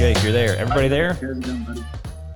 Jake, you're there. Everybody there?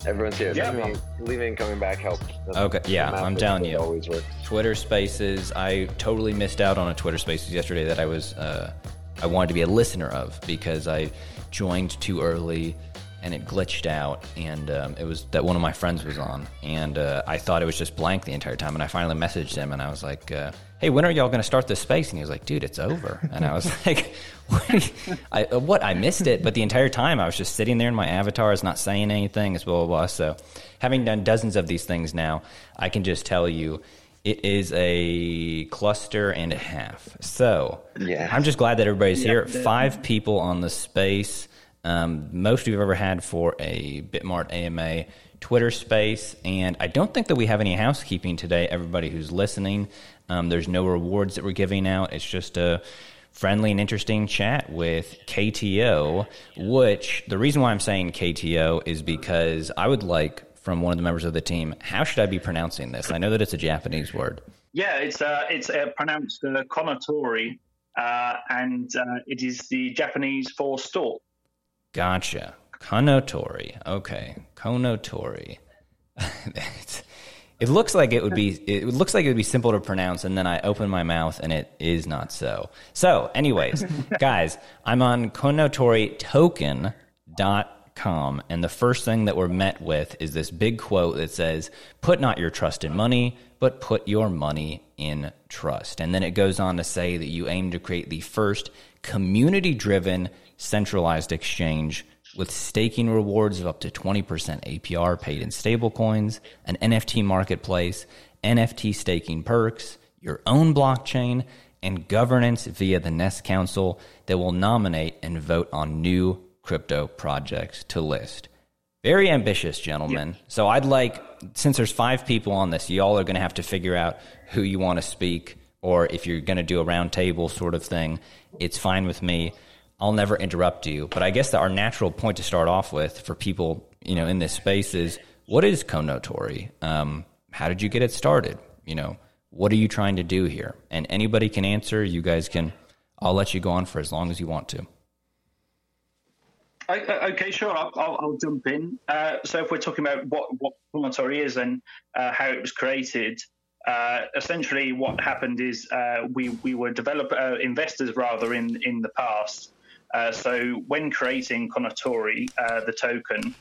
Everyone's here. Yeah. Leaving, leaving coming back helps. Okay, yeah, I'm telling you. Always works. Twitter Spaces. I totally missed out on a Twitter Spaces yesterday that I was uh, I wanted to be a listener of because I joined too early and it glitched out and um, it was that one of my friends was on and uh, I thought it was just blank the entire time and I finally messaged him and I was like, uh, "Hey, when are y'all going to start this space?" And he was like, "Dude, it's over." And I was like, "What? I, uh, what? I missed it." But the entire time I was just sitting there in my avatar, is not saying anything, as blah blah blah. So, having done dozens of these things now, I can just tell you. It is a cluster and a half. So Yeah. I'm just glad that everybody's here. Five people on the space. Um, most we've ever had for a Bitmart AMA Twitter space. And I don't think that we have any housekeeping today, everybody who's listening. Um, there's no rewards that we're giving out. It's just a friendly and interesting chat with KTO, which the reason why I'm saying KTO is because I would like from one of the members of the team, how should I be pronouncing this? I know that it's a Japanese word. Yeah, it's uh, it's uh, pronounced uh, kounotori, uh, and uh, it is the Japanese for stork. Gotcha. Kounotori. Okay. Kounotori. It looks like it would be it looks like it would be simple to pronounce and then I open my mouth and it is not so. So, anyways, guys, I'm on kounotoritoken.com and the first thing that we're met with is this big quote that says, "Put not your trust in money, but put your money in trust." And then it goes on to say that you aim to create the first community-driven centralized exchange with staking rewards of up to 20% APR paid in stablecoins, an NFT marketplace, NFT staking perks, your own blockchain, and governance via the Nest Council that will nominate and vote on new crypto projects to list. Very ambitious, gentlemen. So I'd like, since there's five people on this, y'all are going to have to figure out who you want to speak, or if you're going to do a roundtable sort of thing, it's fine with me. I'll never interrupt you. But I guess that our natural point to start off with for people, you know, in this space is what is Kounotori? Um, how did you get it started? You know, what are you trying to do here? And anybody can answer. You guys can. I'll let you go on for as long as you want to. Okay, sure. I'll, I'll, I'll jump in. Uh, so, if we're talking about what what is and uh, how it was created, uh, essentially what happened is uh, we we were develop uh, investors rather in in the past. Uh, so, when creating Kounotori, uh, the token,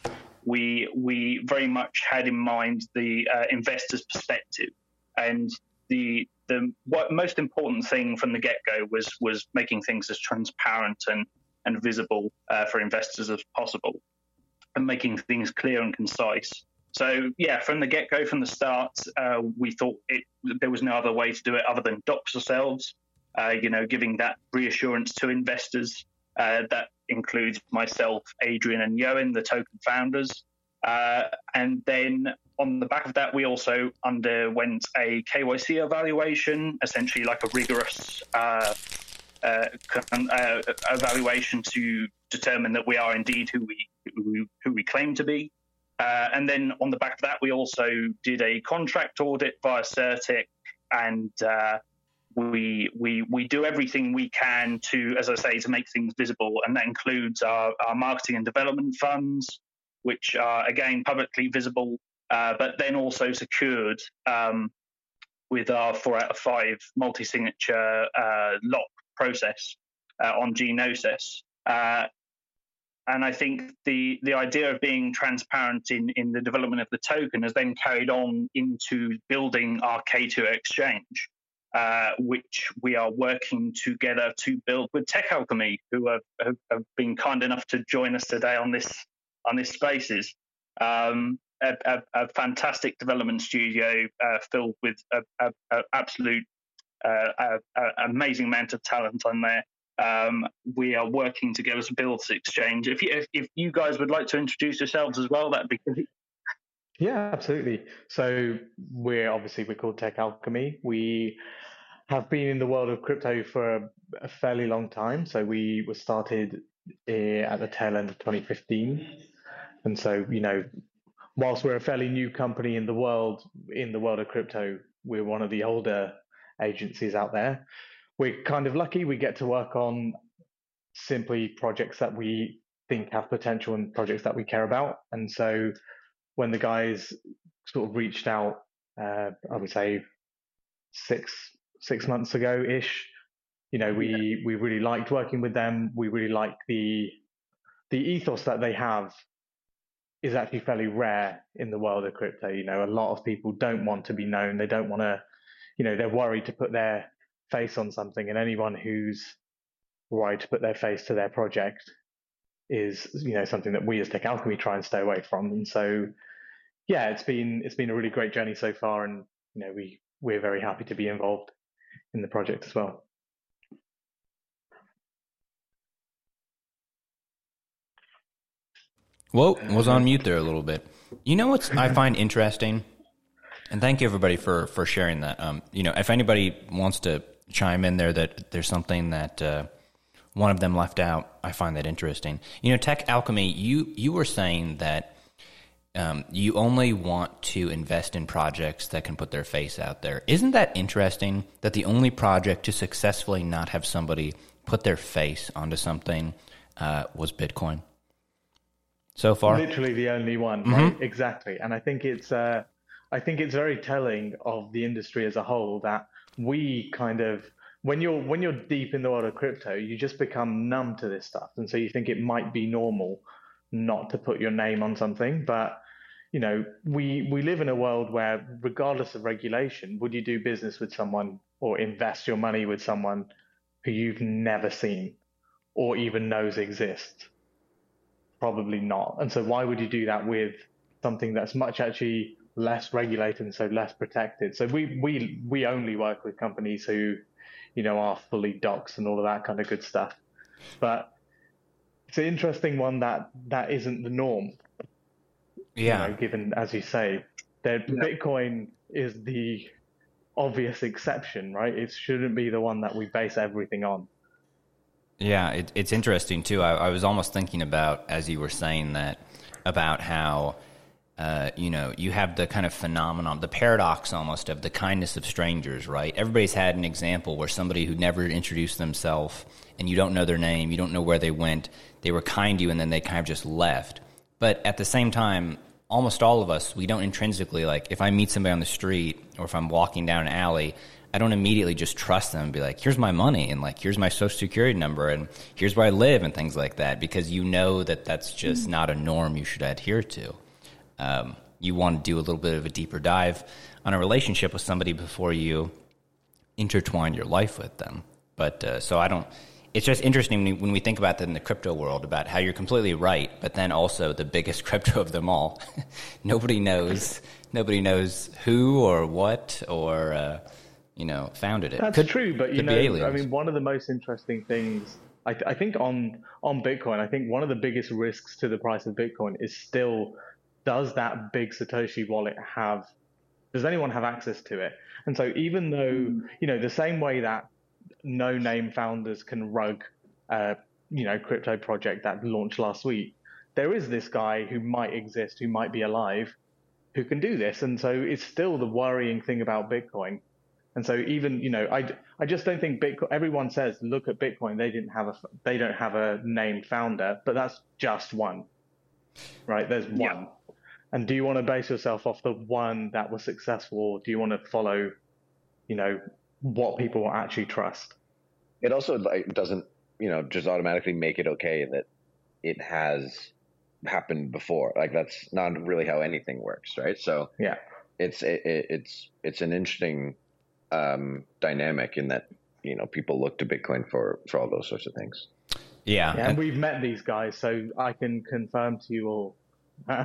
we we very much had in mind the uh, investor's perspective, and the the what most important thing from the get go was was making things as transparent and and visible for investors as possible, and making things clear and concise. So yeah, from the get go, from the start, uh, we thought it, there was no other way to do it other than dox ourselves. Uh, you know, giving that reassurance to investors. Uh, that includes myself, Adrian, and Yoen, the token founders. Uh, and then on the back of that, we also underwent a KYC evaluation, essentially like a rigorous uh, uh, uh, evaluation to determine that we are indeed who we who, we claim to be. Uh, and then on the back of that, we also did a contract audit via CertiK, and uh, we we we do everything we can to, as I say, to make things visible, and that includes our, our marketing and development funds, which are again publicly visible, uh, but then also secured um, with our four out of five multi-signature uh, lock process uh, on Gnosis. Uh, and I think the, the idea of being transparent in, in the development of the token has then carried on into building our K2 exchange, uh, which we are working together to build with Tech Alchemy, who have, have, have been kind enough to join us today on this on this spaces. Um, a, a, a fantastic development studio uh, filled with a, a, a absolute uh, amazing amount of talent on there. Um, we are working together to build this exchange. If you, if, if you guys would like to introduce yourselves as well, that'd be great. Yeah, absolutely. So we're obviously we're called Tech Alchemy. We have been in the world of crypto for a, fairly long time. So we were started eh, at the tail end of 2015, and so you know, whilst we're a fairly new company in the world in the world of crypto, we're one of the older agencies out there. We're kind of lucky. We get to work on simply projects that we think have potential and projects that we care about. And so when the guys sort of reached out, uh, I would say six six months ago ish, you know, we we really liked working with them. We really like the the ethos that they have is actually fairly rare in the world of crypto. You know, a lot of people don't want to be known. They don't want to, you know, they're worried to put their face on something, and anyone who's worried to put their face to their project is, you know, something that we as Tech Alchemy try and stay away from. And so, yeah, it's been it's been a really great journey so far, and you know, we we're very happy to be involved in the project as well. Whoa, was on mute there a little bit. You know what I find interesting, and thank you everybody for for sharing that. Um, you know, if anybody wants to chime in there that there's something that uh, one of them left out, I find that interesting. You know, Tech Alchemy, you you were saying that um, you only want to invest in projects that can put their face out there. Isn't that interesting? That the only project to successfully not have somebody put their face onto something uh, was Bitcoin so far. Literally the only one, mm-hmm. right? Exactly. And I think it's uh, I think it's very telling of the industry as a whole that we kind of when you're when you're deep in the world of crypto, you just become numb to this stuff, and so you think it might be normal not to put your name on something, but you know, we we live in a world where, regardless of regulation, would you do business with someone or invest your money with someone who you've never seen or even knows exists? probably not. And so why would you do that with something that's much actually less regulated and so less protected? So we we we only work with companies who, you know, are fully doxed and all of that kind of good stuff. But it's an interesting one that that isn't the norm. Yeah. You know, given as you say, that yeah. Bitcoin is the obvious exception, right? It shouldn't be the one that we base everything on. Yeah, it, it's interesting too. I, I, was almost thinking about as you were saying that about how uh, you know you have the kind of phenomenon, the paradox almost of the kindness of strangers, right? Everybody's had an example where somebody who never introduced themselves and you don't know their name, you don't know where they went, they were kind to you and then they kind of just left. But at the same time, almost all of us, we don't intrinsically like if I meet somebody on the street or if I'm walking down an alley, I don't immediately just trust them and be like, here's my money and like, here's my social security number and here's where I live and things like that because you know that that's just mm-hmm. not a norm you should adhere to. Um, you want to do a little bit of a deeper dive on a relationship with somebody before you intertwine your life with them. But uh, so I don't, it's just interesting when we think about that in the crypto world about how you're completely right, but then also the biggest crypto of them all. nobody knows, nobody knows who or what or, uh, you know, founded it. That's could, true, but you know, I mean, one of the most interesting things I, th- I, think on on Bitcoin, I think one of the biggest risks to the price of Bitcoin is still does that big Satoshi wallet have does anyone have access to it? And so even though hmm. you know the same way that no name founders can rug uh, you know crypto project that launched last week, there is this guy who might exist, who might be alive, who can do this. And so it's still the worrying thing about Bitcoin and so even, you know, I, I just don't think Bitcoin, everyone says, look at Bitcoin. They didn't have a, they don't have a named founder, but that's just one, right? There's one. Yeah. And do you want to base yourself off the one that was successful or do you want to follow, you know, what people actually trust? It also like doesn't, you know, just automatically make it okay that it has happened before. Like that's not really how anything works, right? So yeah, it's it, it's it's an interesting um, dynamic in that you know people look to Bitcoin for for all those sorts of things. Yeah, yeah and we've met these guys, so I can confirm to you all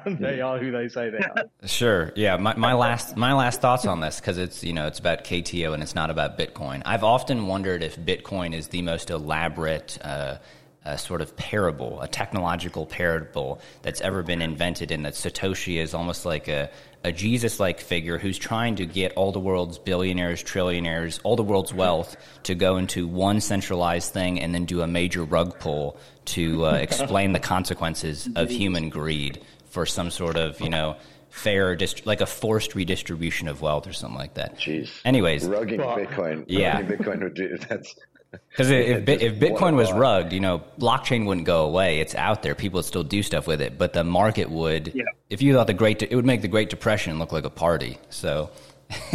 they are who they say they are. Sure. Yeah. My, my last my last thoughts on this because it's you know it's about KTO and it's not about Bitcoin. I've often wondered if Bitcoin is the most elaborate. Uh, a sort of parable, a technological parable that's ever been invented, and that Satoshi is almost like a, a Jesus like figure who's trying to get all the world's billionaires, trillionaires, all the world's wealth to go into one centralized thing and then do a major rug pull to uh, explain the consequences of human greed for some sort of, you know, fair, dist- like a forced redistribution of wealth or something like that. Jeez. Anyways. Rugging well, Bitcoin. Yeah. Rugging Bitcoin would do, that's Because if, if Bitcoin was rugged, you know, blockchain wouldn't go away. It's out there. People would still do stuff with it, but the market would. Yeah. If you thought the Great, it would make the Great Depression look like a party. So.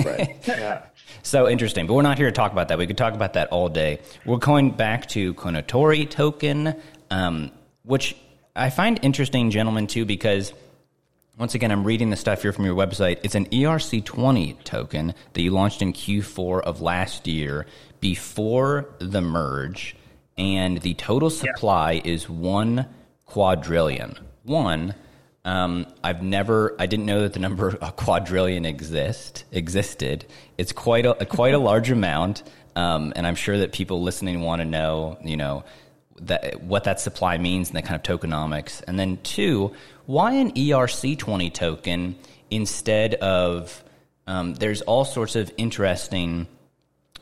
Right. yeah. So interesting, but we're not here to talk about that. We could talk about that all day. We're going back to Kounotori token, um, which I find interesting, gentlemen, too, because once again, I'm reading the stuff here from your website. It's an ERC20 token that you launched in Q4 of last year before the merge, and the total supply yeah. is one quadrillion. One. Um, I've never, I didn't know that the number a quadrillion exist existed. It's quite a quite a large amount, um, and I'm sure that people listening want to know, you know, that what that supply means and the kind of tokenomics. And then two, why an ERC20 token instead of um, there's all sorts of interesting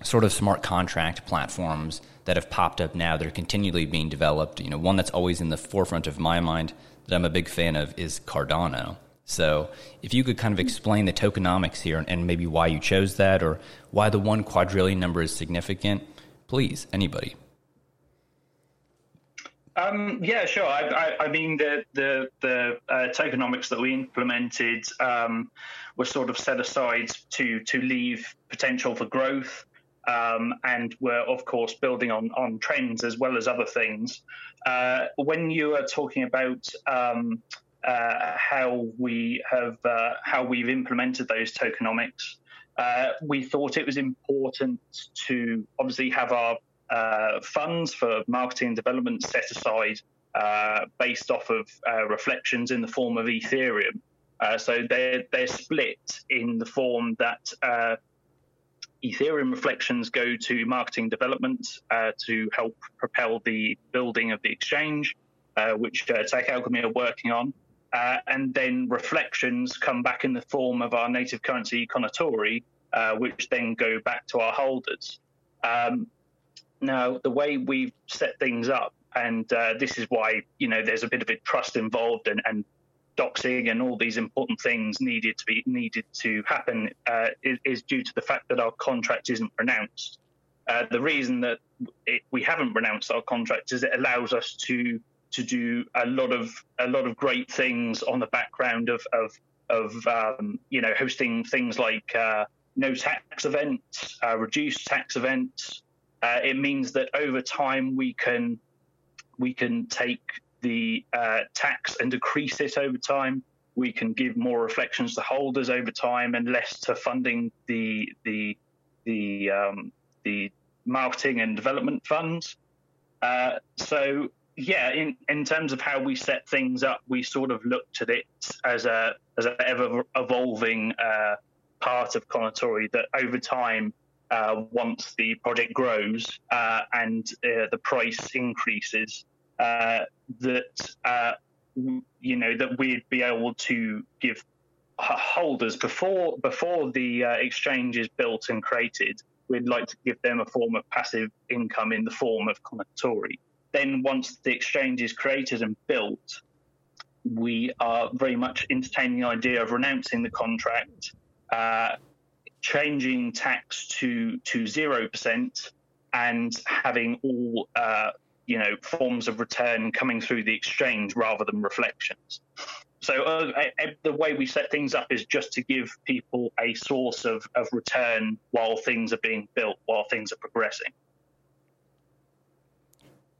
sort of smart contract platforms that have popped up now that are continually being developed. You know, one that's always in the forefront of my mind that I'm a big fan of is Cardano. So, if you could kind of explain the tokenomics here and, and maybe why you chose that or why the one quadrillion number is significant, please, anybody. Um, yeah, sure. I, I, I, mean, the the, the uh, tokenomics that we implemented um, were sort of set aside to to leave potential for growth, um, and were of course building on on trends as well as other things. Uh, when you are talking about um, uh, how we have uh, how we've implemented those tokenomics, uh, we thought it was important to obviously have our funds for marketing and development set aside uh, based off of uh, reflections in the form of Ethereum. Uh, so they're they're split in the form that uh, Ethereum reflections go to marketing development to help propel the building of the exchange, which Tech Alchemy are working on. Uh, and then reflections come back in the form of our native currency Kounotori, uh, which then go back to our holders. Um, now, the way we've set things up, and uh, this is why you know there's a bit of a trust involved, and, and doxing and all these important things needed to be needed to happen uh, is, is, due to the fact that our contract isn't renounced. Uh, the reason that it, we haven't renounced our contract is it allows us to to do a lot of a lot of great things on the background of of, of um, you know hosting things like uh, no tax events, uh, reduced tax events, uh, it means that over time we can we can take the uh, tax and decrease it over time. We can give more reflections to holders over time and less to funding the the the um, the marketing and development funds. Uh, so yeah, in, in terms of how we set things up, we sort of looked at it as a as an ever evolving uh, part of Kounotori that over time uh, once the project grows uh, and uh, the price increases, uh, that uh, you know that we'd be able to give holders before before the exchange is built and created. We'd like to give them a form of passive income in the form of Kounotori. Then, once the exchange is created and built, we are very much entertaining the idea of renouncing the contract, uh, changing tax to to zero percent and having all uh, you know forms of return coming through the exchange rather than reflections. So uh, the way we set things up is just to give people a source of, of return while things are being built, while things are progressing.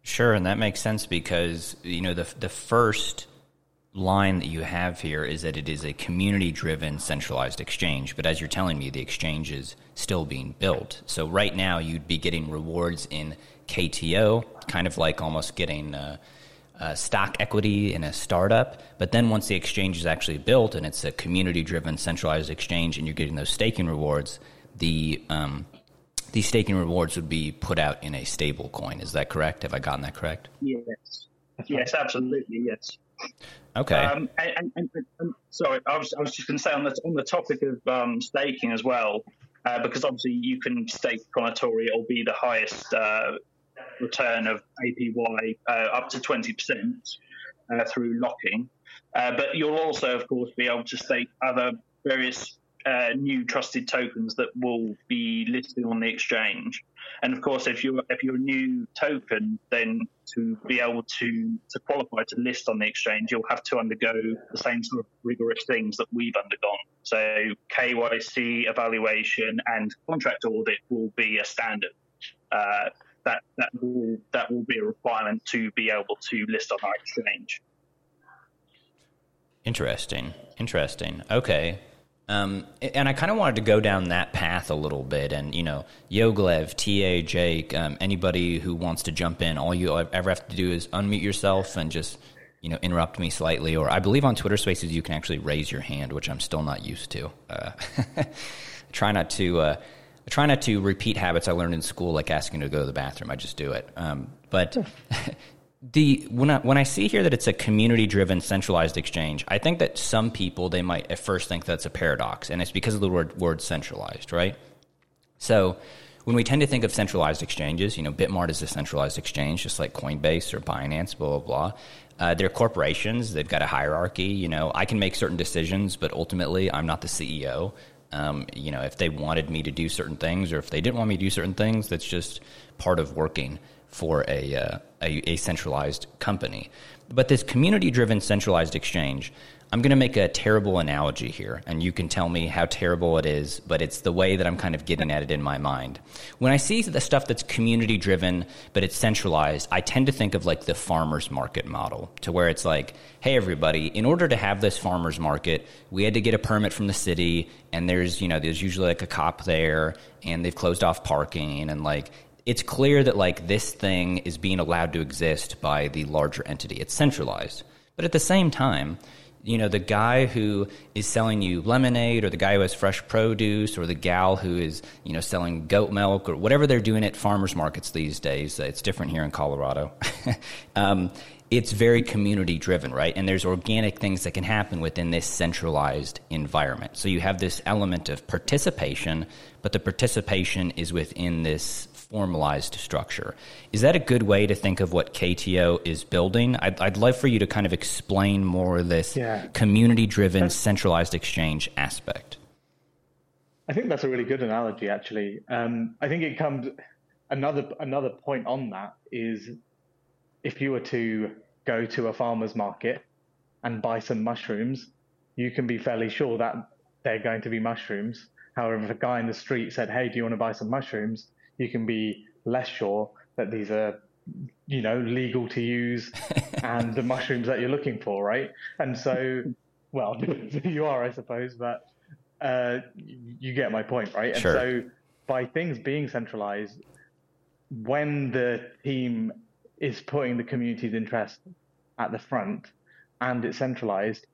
Sure, and that makes sense because you know the the first line that you have here is that it is a community driven centralized exchange. But as you're telling me, the exchange is still being built. So right now, you'd be getting rewards in KTO, kind of like almost getting uh, uh, stock equity in a startup. But then once the exchange is actually built and it's a community driven centralized exchange and you're getting those staking rewards, the um, these staking rewards would be put out in a stable coin. Is that correct? Have I gotten that correct? Yes. Yes, absolutely. Yes. Okay. Um, and, and, and, sorry, I was, I was just going to say on the on the topic of um, staking as well, uh, because obviously you can stake Kounotori, it'll be the highest uh, return of APY uh, up to twenty percent uh, through locking, uh, but you'll also, of course, be able to stake other various uh, new trusted tokens that will be listed on the exchange. And of course, if you're if you're a new token, then to be able to to qualify to list on the exchange, you'll have to undergo the same sort of rigorous things that we've undergone. So KYC evaluation and contract audit will be a standard. Uh, that that will that will be a requirement to be able to list on our exchange. Interesting. Interesting. Okay. Um, and I kind of wanted to go down that path a little bit. And, you know, Yoglev, TA, Jake, um, anybody who wants to jump in, all you ever have to do is unmute yourself and just, you know, interrupt me slightly. Or I believe on Twitter Spaces you can actually raise your hand, which I'm still not used to. Uh, try not to. Uh, I try not to repeat habits I learned in school, like asking to go to the bathroom. I just do it. Um, but the when I when I see here that it's a community driven centralized exchange, I think that some people they might at first think that's a paradox, and it's because of the word word centralized, right? So when we tend to think of centralized exchanges, you know, Bitmart is a centralized exchange, just like Coinbase or Binance, blah blah blah. Uh, they're corporations; they've got a hierarchy. You know, I can make certain decisions, but ultimately, I'm not the CEO. Um, you know, if they wanted me to do certain things, or if they didn't want me to do certain things, that's just part of working for a, uh, a, a centralized company. But this community driven centralized exchange, I'm going to make a terrible analogy here, and you can tell me how terrible it is, but it's the way that I'm kind of getting at it in my mind. When I see the stuff that's community driven, but it's centralized, I tend to think of like the farmer's market model, to where it's like, hey, everybody, in order to have this farmer's market, we had to get a permit from the city, and there's, you know, there's usually like a cop there, and they've closed off parking, and like, it's clear that like this thing is being allowed to exist by the larger entity. It's centralized. But at the same time, you know, the guy who is selling you lemonade or the guy who has fresh produce or the gal who is, you know, selling goat milk or whatever they're doing at farmers markets these days. It's different here in Colorado. um, it's very community driven, right? And there's organic things that can happen within this centralized environment. So you have this element of participation, but the participation is within this formalized structure. Is that a good way to think of what KTO is building? I'd, I'd love for you to kind of explain more of this yeah. community driven, centralized exchange aspect. I think that's a really good analogy, actually. Um, I think it comes another another point on that is if you were to go to a farmer's market and buy some mushrooms, you can be fairly sure that they're going to be mushrooms. However, if a guy in the street said, Hey, do you want to buy some mushrooms? You can be less sure that these are you know legal to use and the mushrooms that you're looking for right and so well you are i suppose but uh, you get my point right sure. and so by things being centralized when the team is putting the community's interest at the front and it's centralized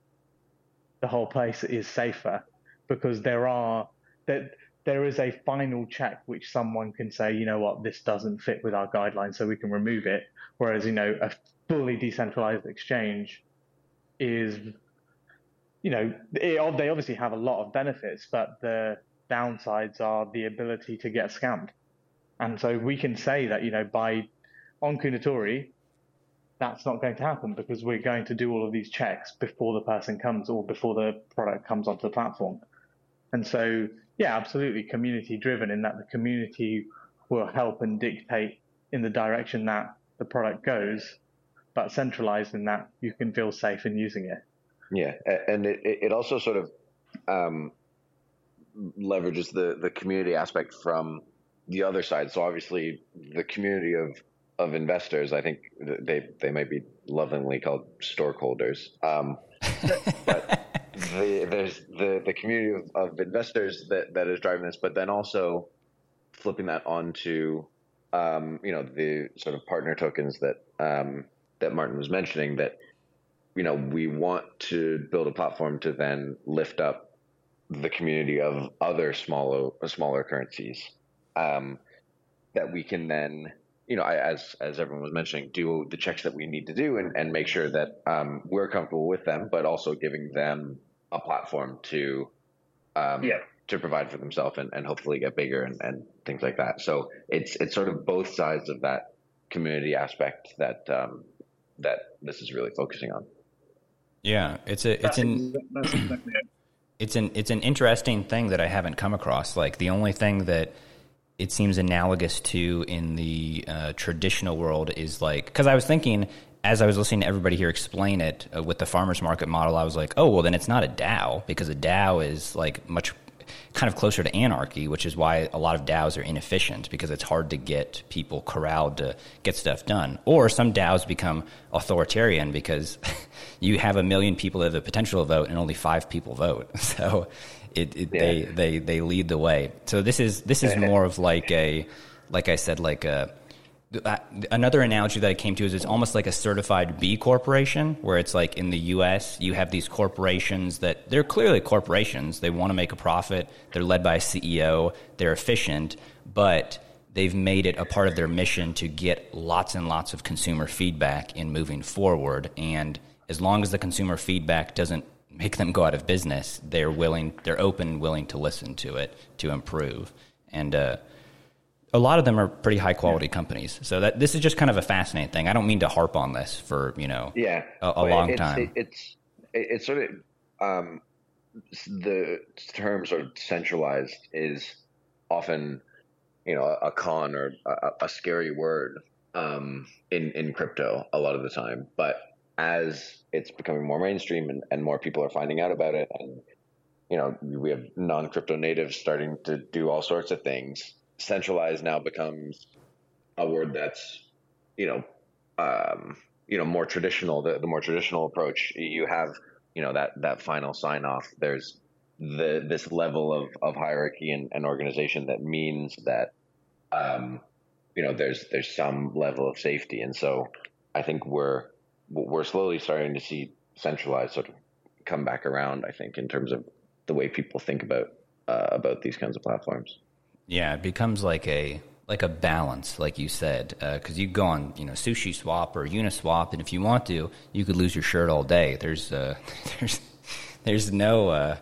the whole place is safer because there are that there is a final check which someone can say, you know what, this doesn't fit with our guidelines, so we can remove it. Whereas, you know, a fully decentralized exchange is, you know, it, they obviously have a lot of benefits, but the downsides are the ability to get scammed. And so we can say that, you know, by on Kounotori, that's not going to happen because we're going to do all of these checks before the person comes or before the product comes onto the platform. And so yeah, absolutely community driven in that the community will help and dictate in the direction that the product goes, but centralized in that you can feel safe in using it. Yeah, and it, it also sort of um, leverages the the community aspect from the other side. So obviously, the community of of investors, I think they they might be lovingly called storkholders. Um, but the, there's the, the community of, of, investors that, that is driving this, but then also flipping that onto, um, you know, the sort of partner tokens that, um, that Martin was mentioning that, you know, we want to build a platform to then lift up the community of other smaller, smaller currencies, um, that we can then, you know, as as everyone was mentioning, do the checks that we need to do and, and make sure that um, we're comfortable with them, but also giving them a platform to um, yeah. to provide for themselves and, and hopefully get bigger and, and things like that. So it's it's sort of both sides of that community aspect that um, that this is really focusing on. Yeah, it's a it's an it's an it's an interesting thing that I haven't come across. Like the only thing that it seems analogous to in the uh, traditional world is like because I was thinking as I was listening to everybody here explain it uh, with the farmers market model, I was like, oh well, then it's not a DAO because a DAO is like much kind of closer to anarchy, which is why a lot of DAOs are inefficient because it's hard to get people corralled to get stuff done. Or some DAOs become authoritarian because you have a million people that have the potential to vote and only five people vote. So it, it, yeah. they, they, they lead the way. So this is, this is more of like a, like I said, like a, another analogy that I came to is it's almost like a certified B corporation, where it's like in the U.S. you have these corporations that they're clearly corporations. They want to make a profit. They're led by a CEO. They're efficient, but they've made it a part of their mission to get lots and lots of consumer feedback in moving forward. And as long as the consumer feedback doesn't make them go out of business, they're willing, they're open, willing to listen to it to improve. And uh, a lot of them are pretty high quality yeah. companies. So that this is just kind of a fascinating thing. I don't mean to harp on this for you know yeah a, a long it's, time. It, it's it's sort of um, the term sort of centralized is often you know a, a con or a, a scary word um, in in crypto a lot of the time, but as it's becoming more mainstream and, and more people are finding out about it and you know we have non crypto natives starting to do all sorts of things centralized now becomes a word that's you know um, you know more traditional the, the more traditional approach. You have you know that that final sign off. There's the this level of, of hierarchy and, and organization that means that um, you know there's there's some level of safety. And so I think we're we're slowly starting to see centralized sort of come back around I think in terms of the way people think about uh, about these kinds of platforms. Yeah, it becomes like a like a balance, like you said, because uh, you go on, you know, Sushi Swap or Uniswap, and if you want to, you could lose your shirt all day. There's uh, there's there's no uh,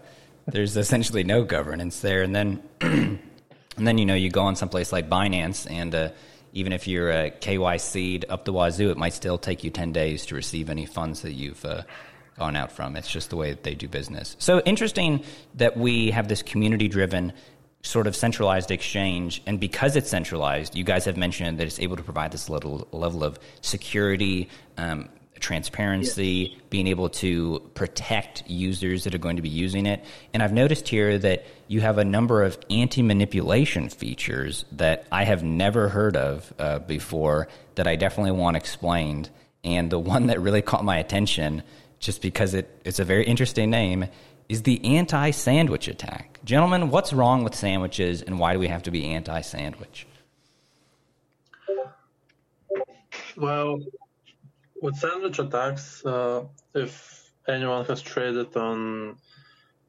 there's essentially no governance there, and then and then you know you go on someplace like Binance, and uh, even if you're a KYC'd up the wazoo, it might still take you ten days to receive any funds that you've uh, gone out from. It's just the way that they do business. So interesting that we have this community driven sort of centralized exchange. And because it's centralized, you guys have mentioned that it's able to provide this little level of security, um, transparency, yeah. being able to protect users that are going to be using it. And I've noticed here that you have a number of anti manipulation features that I have never heard of uh, before that I definitely want explained. And the one that really caught my attention, just because it, it's a very interesting name, is the anti sandwich attack. Gentlemen, what's wrong with sandwiches and why do we have to be anti sandwich? Well, with sandwich attacks, uh, if anyone has traded on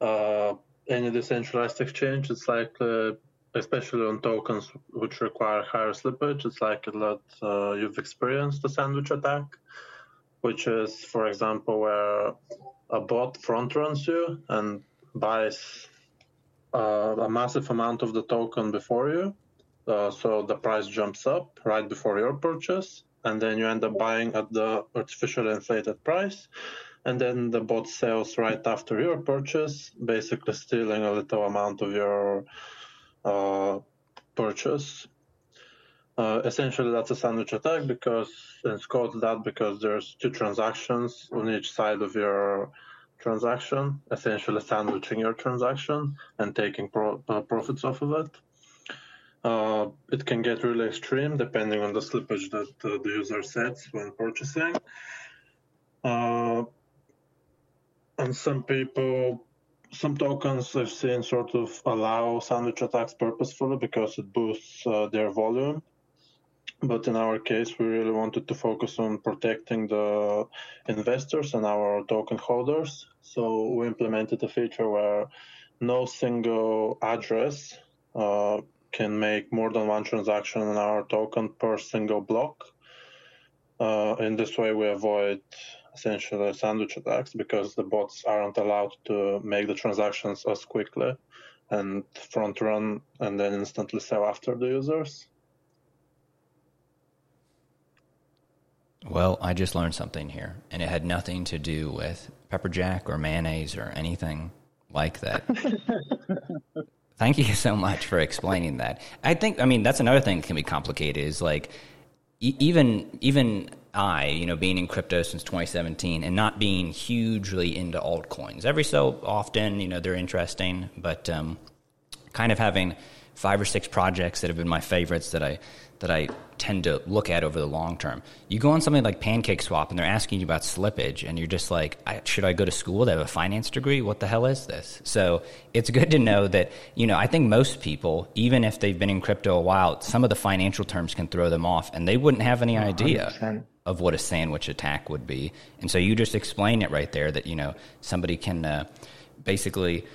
uh, any decentralized exchange, it's likely, especially on tokens which require higher slippage, it's likely that uh, you've experienced a sandwich attack, which is, for example, where a bot front runs you and buys uh, a massive amount of the token before you. Uh, so the price jumps up right before your purchase, and then you end up buying at the artificially inflated price. And then the bot sells right after your purchase, basically stealing a little amount of your uh, purchase. Uh, essentially, that's a sandwich attack because it's called that because there's two transactions on each side of your transaction, essentially sandwiching your transaction and taking pro- uh, profits off of it. Uh, it can get really extreme depending on the slippage that uh, the user sets when purchasing. Uh, and some people some tokens I've seen sort of allow sandwich attacks purposefully because it boosts uh, their volume but in our case, we really wanted to focus on protecting the investors and our token holders. So we implemented a feature where no single address uh, can make more than one transaction on our token per single block. Uh, in this way, we avoid essentially sandwich attacks because the bots aren't allowed to make the transactions as quickly and front run and then instantly sell after the users. Well, I just learned something here, and it had nothing to do with pepper jack or mayonnaise or anything like that. Thank you so much for explaining that. I think, I mean, that's another thing that can be complicated is like, e- even, even I, you know, being in crypto since 2017 and not being hugely into altcoins. Every so often, you know, they're interesting, but um, kind of having five or six projects that have been my favorites that I that I tend to look at over the long term. You go on something like Pancake Swap and they're asking you about slippage, and you're just like, I, should I go to school to have a finance degree? What the hell is this? So it's good to know that, you know, I think most people, even if they've been in crypto a while, some of the financial terms can throw them off, and they wouldn't have any idea 100%. of what a sandwich attack would be. And so you just explain it right there that, you know, somebody can uh, basically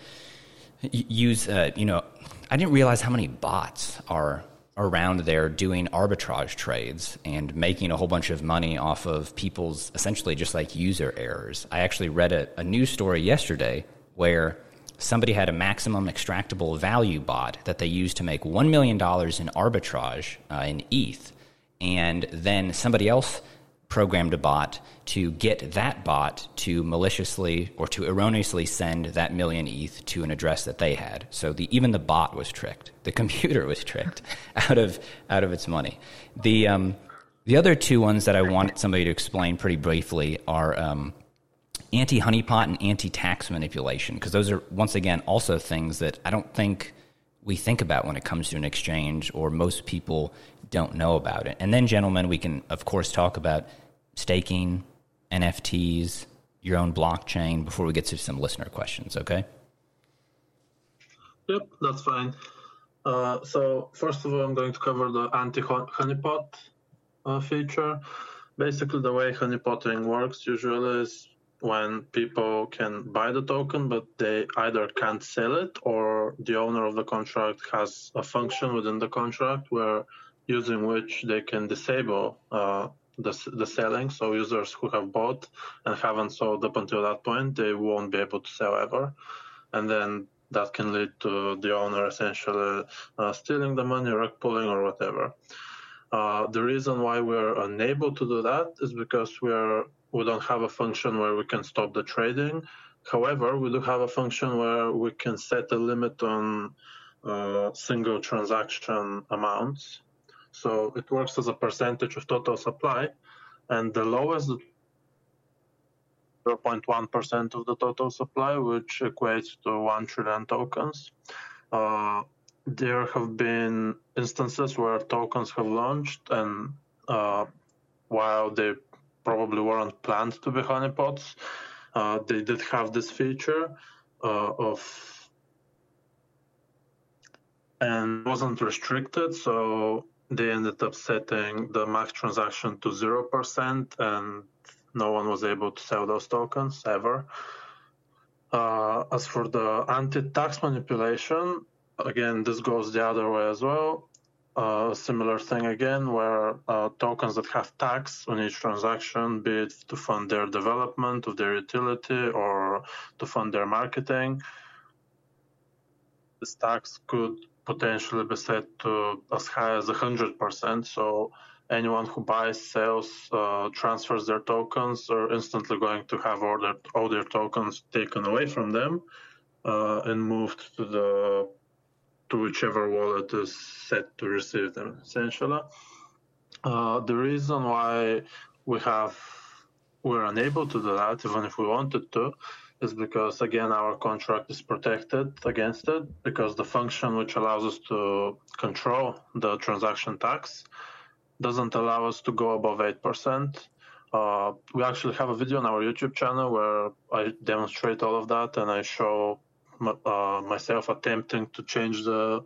use, uh, you know, I didn't realize how many bots are around there doing arbitrage trades and making a whole bunch of money off of people's essentially just like user errors. I actually read a, a news story yesterday where somebody had a maximum extractable value bot that they used to make $1 million in arbitrage uh, in ETH. And then somebody else programmed a bot to get that bot to maliciously or to erroneously send that million ETH to an address that they had. So the, even the bot was tricked. The computer was tricked out of out of its money. The um, the other two ones that I wanted somebody to explain pretty briefly are um, anti honeypot and anti tax manipulation, because those are once again also things that I don't think we think about when it comes to an exchange, or most people don't know about it. And then, gentlemen, we can of course talk about staking, NFTs, your own blockchain before we get to some listener questions, okay? Yep, that's fine. Uh, so first of all, I'm going to cover the anti-honeypot uh, feature. Basically, the way honeypotting works usually is when people can buy the token, but they either can't sell it or the owner of the contract has a function within the contract where using which they can disable uh, the, the selling. So users who have bought and haven't sold up until that point, they won't be able to sell ever. And then that can lead to the owner essentially uh, stealing the money, rug pulling, or whatever. Uh, the reason why we're unable to do that is because we are we don't have a function where we can stop the trading. However, we do have a function where we can set a limit on uh, single transaction amounts. So it works as a percentage of total supply, and the lowest 0.1% of the total supply, which equates to 1 trillion tokens. Uh, there have been instances where tokens have launched, and uh, while they probably weren't planned to be honeypots, uh, they did have this feature uh, of and wasn't restricted. So they ended up setting the max transaction to 0% and no one was able to sell those tokens ever. Uh, as for the anti-tax manipulation, again, this goes the other way as well. Uh, similar thing again, where uh, tokens that have tax on each transaction, be it to fund their development of their utility or to fund their marketing, this tax could potentially be set to as high as 100%. So anyone who buys, sells, uh, transfers their tokens are instantly going to have all their, all their tokens taken away from them uh, and moved to the to whichever wallet is set to receive them. Essentially, uh, the reason why we have we're unable to do that, even if we wanted to, is because again our contract is protected against it because the function which allows us to control the transaction tax doesn't allow us to go above 8%. Uh, we actually have a video on our YouTube channel where I demonstrate all of that and I show uh, myself attempting to change the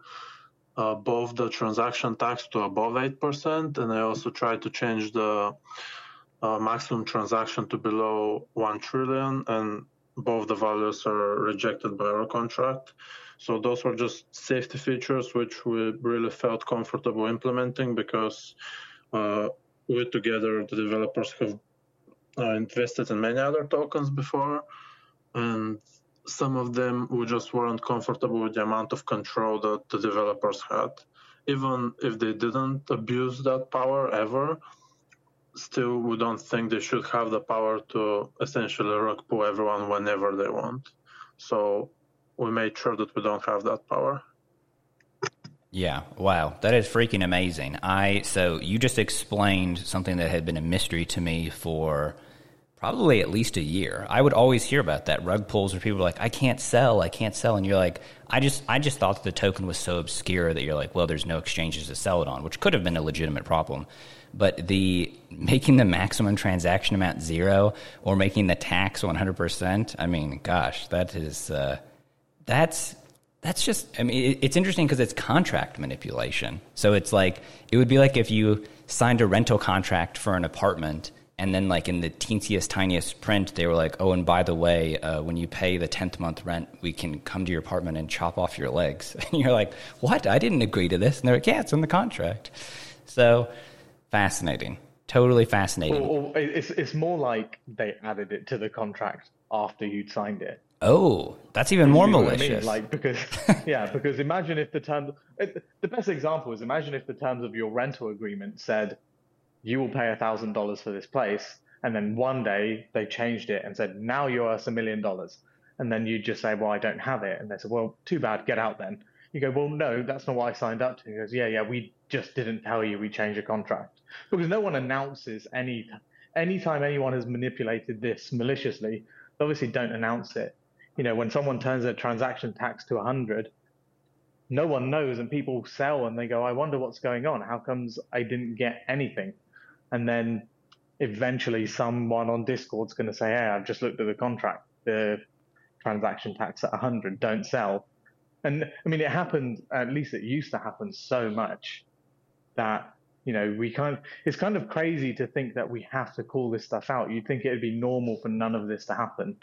both the transaction tax to above 8% and I also try to change the uh, maximum transaction to below 1 trillion and both the values are rejected by our contract. So those were just safety features which we really felt comfortable implementing because uh, we together, the developers have uh, invested in many other tokens before, and some of them we just weren't comfortable with the amount of control that the developers had. Even if they didn't abuse that power ever, still we don't think they should have the power to essentially rug pull everyone whenever they want. So we made sure that we don't have that power. Yeah, wow, that is freaking amazing. I so you just explained something that had been a mystery to me for probably at least a year. I would always hear about that rug pulls where people are like, "I can't sell, I can't sell," and you're like, "I just, I just thought that the token was so obscure that you're like, well, there's no exchanges to sell it on," which could have been a legitimate problem. But the making the maximum transaction amount zero or making the tax 100 percent, I mean, gosh, that is uh, that's that's just i mean it's interesting because it's contract manipulation. So it's like it would be like if you signed a rental contract for an apartment and then like in the teensiest tiniest print they were like oh and by the way uh, when you pay the 10th month rent we can come to your apartment and chop off your legs. And you're like what? I didn't agree to this. And they're like yeah it's in the contract. So fascinating totally fascinating or, or it's, it's more like they added it to the contract after you'd signed it Oh, that's even more You know malicious. I mean? Like because yeah, because imagine if the terms the best example is imagine if the terms of your rental agreement said you will pay a thousand dollars for this place, and then one day they changed it and said now you owe us a million dollars, and then you just say well I don't have it, and they said well too bad get out then. You go well no that's not what I signed up to. He goes yeah yeah we just didn't tell you we changed the contract because no one announces any anytime anyone has manipulated this maliciously they obviously don't announce it you know, when someone turns their transaction tax to 100, no one knows, and people sell and they go, I wonder what's going on. How comes I didn't get anything? And then eventually someone on Discord's going to say, Hey, I've just looked at the contract, the transaction tax at 100, don't sell. And I mean, it happened, at least it used to happen so much that, you know, we kind of, it's kind of crazy to think that we have to call this stuff out. You'd think it would be normal for none of this to happen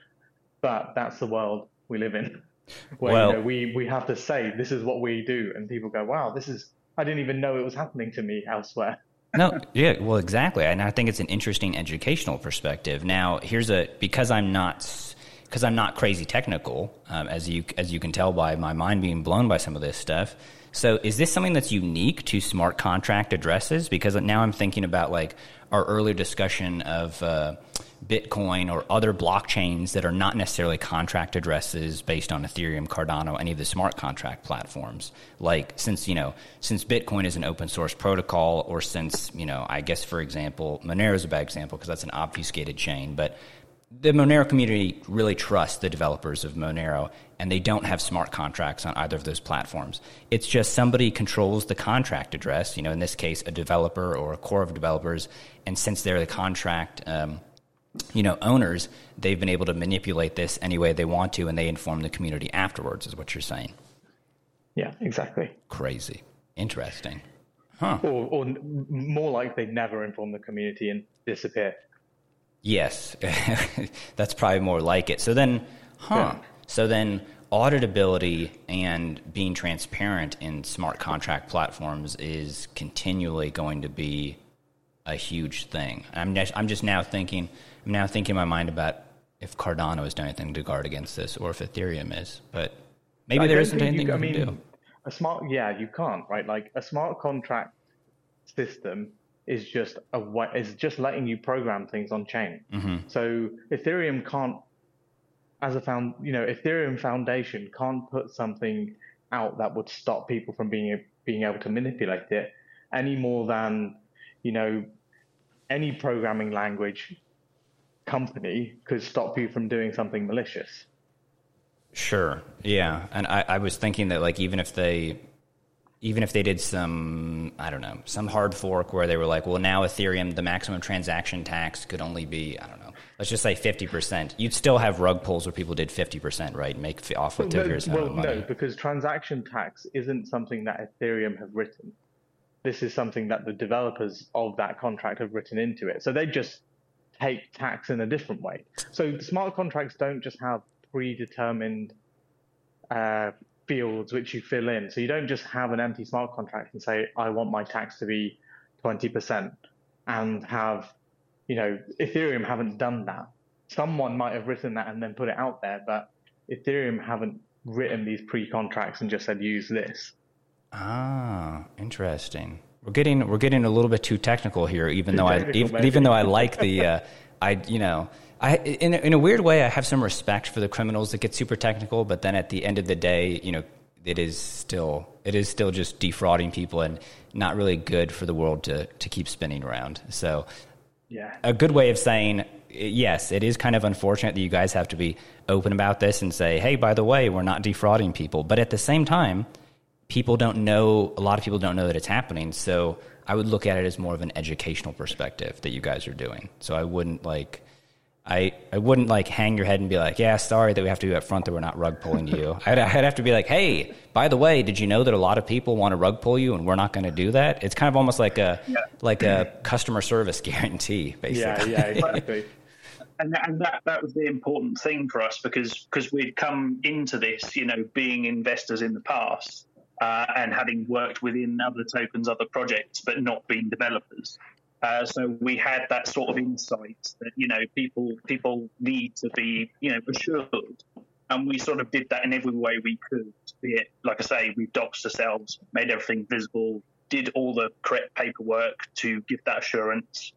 but that's the world we live in where Well- you know, we we have to say this is what we do and people go wow this is i didn't even know it was happening to me elsewhere no, yeah, well, exactly, and I think it's an interesting educational perspective. Now, here's a because I'm not because I'm not crazy technical, um, as you as you can tell by my mind being blown by some of this stuff. So, is this something that's unique to smart contract addresses? Because now I'm thinking about like our earlier discussion of. Uh, Bitcoin or other blockchains that are not necessarily contract addresses based on Ethereum, Cardano, any of the smart contract platforms. Like since you know, since Bitcoin is an open source protocol, or since you know, I guess for example, Monero is a bad example because that's an obfuscated chain, but the Monero community really trusts the developers of Monero, and they don't have smart contracts on either of those platforms. It's just somebody controls the contract address. You know, in this case, a developer or a core of developers, and since they're the contract. Um, you know, owners, they've been able to manipulate this any way they want to, and they inform the community afterwards, is what you're saying. yeah exactly Crazy. Interesting. or, or more like they never inform the community and disappear Yes, that's probably more like it. So then, huh? Yeah. So then, auditability and being transparent in smart contract platforms is continually going to be a huge thing. I'm just, I'm just now thinking, I'm now thinking in my mind about if Cardano has done anything to guard against this, or if Ethereum is. But maybe I there don't anything you, I mean, can do. a smart yeah you can't right like a smart contract system is just a wa- is just letting you program things on chain Mm-hmm. so ethereum can't as a found you know ethereum foundation can't put something out that would stop people from being being able to manipulate it any more than you know any programming language company could stop you from doing something malicious Sure. Yeah. And I, I was thinking that like even if they even if they did some I don't know, some hard fork where they were like, well now Ethereum the maximum transaction tax could only be, I don't know, let's just say fifty percent. You'd still have rug pulls where people did fifty percent, right? Make f- off with No, figures amount well, money. no, because transaction tax isn't something that Ethereum have written. This is something that the developers of that contract have written into it. So they just take tax in a different way. So smart contracts don't just have predetermined uh, fields which you fill in. So you don't just have an empty smart contract and say, I want my tax to be 20% and have, you know, Ethereum haven't done that. Someone might have written that and then put it out there, but Ethereum haven't written these pre-contracts and just said use this. Ah, interesting. We're getting we're getting a little bit too technical here, even Too though I even, even though I like the uh, I you know I in a, in a weird way I have some respect for the criminals that get super technical, but then at the end of the day, you know it is still it is still just defrauding people and not really good for the world to to keep spinning around. So, yeah, a good way of saying yes, it is kind of unfortunate that you guys have to be open about this and say, hey, by the way, we're not defrauding people. But at the same time, people don't know, a lot of people don't know that it's happening. So I would look at it as more of an educational perspective that you guys are doing. So I wouldn't like, I, I wouldn't like hang your head and be like, yeah, sorry that we have to do up front that we're not rug pulling you. I'd, I'd have to be like, hey, by the way, did you know that a lot of people want to rug pull you and we're not going to do that? It's kind of almost like a yeah. like a customer service guarantee, basically. Yeah, yeah, exactly and, and that that was the important thing for us because because we'd come into this, you know, being investors in the past uh, and having worked within other tokens, other projects, but not being developers. Uh, so we had that sort of insight that you know people people need to be you know assured, and we sort of did that in every way we could. Be it like I say, we doxed ourselves, made everything visible, did all the correct paperwork to give that assurance,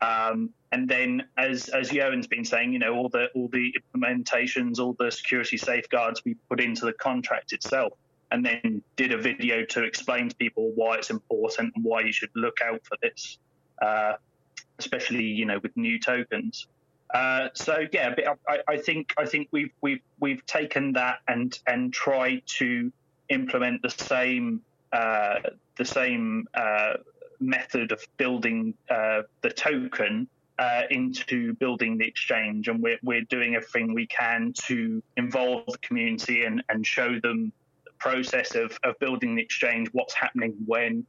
um, and then, as as Johan's been saying, you know, all the all the implementations, all the security safeguards we put into the contract itself, and then did a video to explain to people why it's important and why you should look out for this, uh, especially you know with new tokens. Uh, so yeah, I, I, think I think we've we've we've taken that and and tried to implement the same uh, the same uh, method of building uh, the token uh, into building the exchange, and we're, we're doing everything we can to involve the community and, and show them the process of, of building the exchange, what's happening when.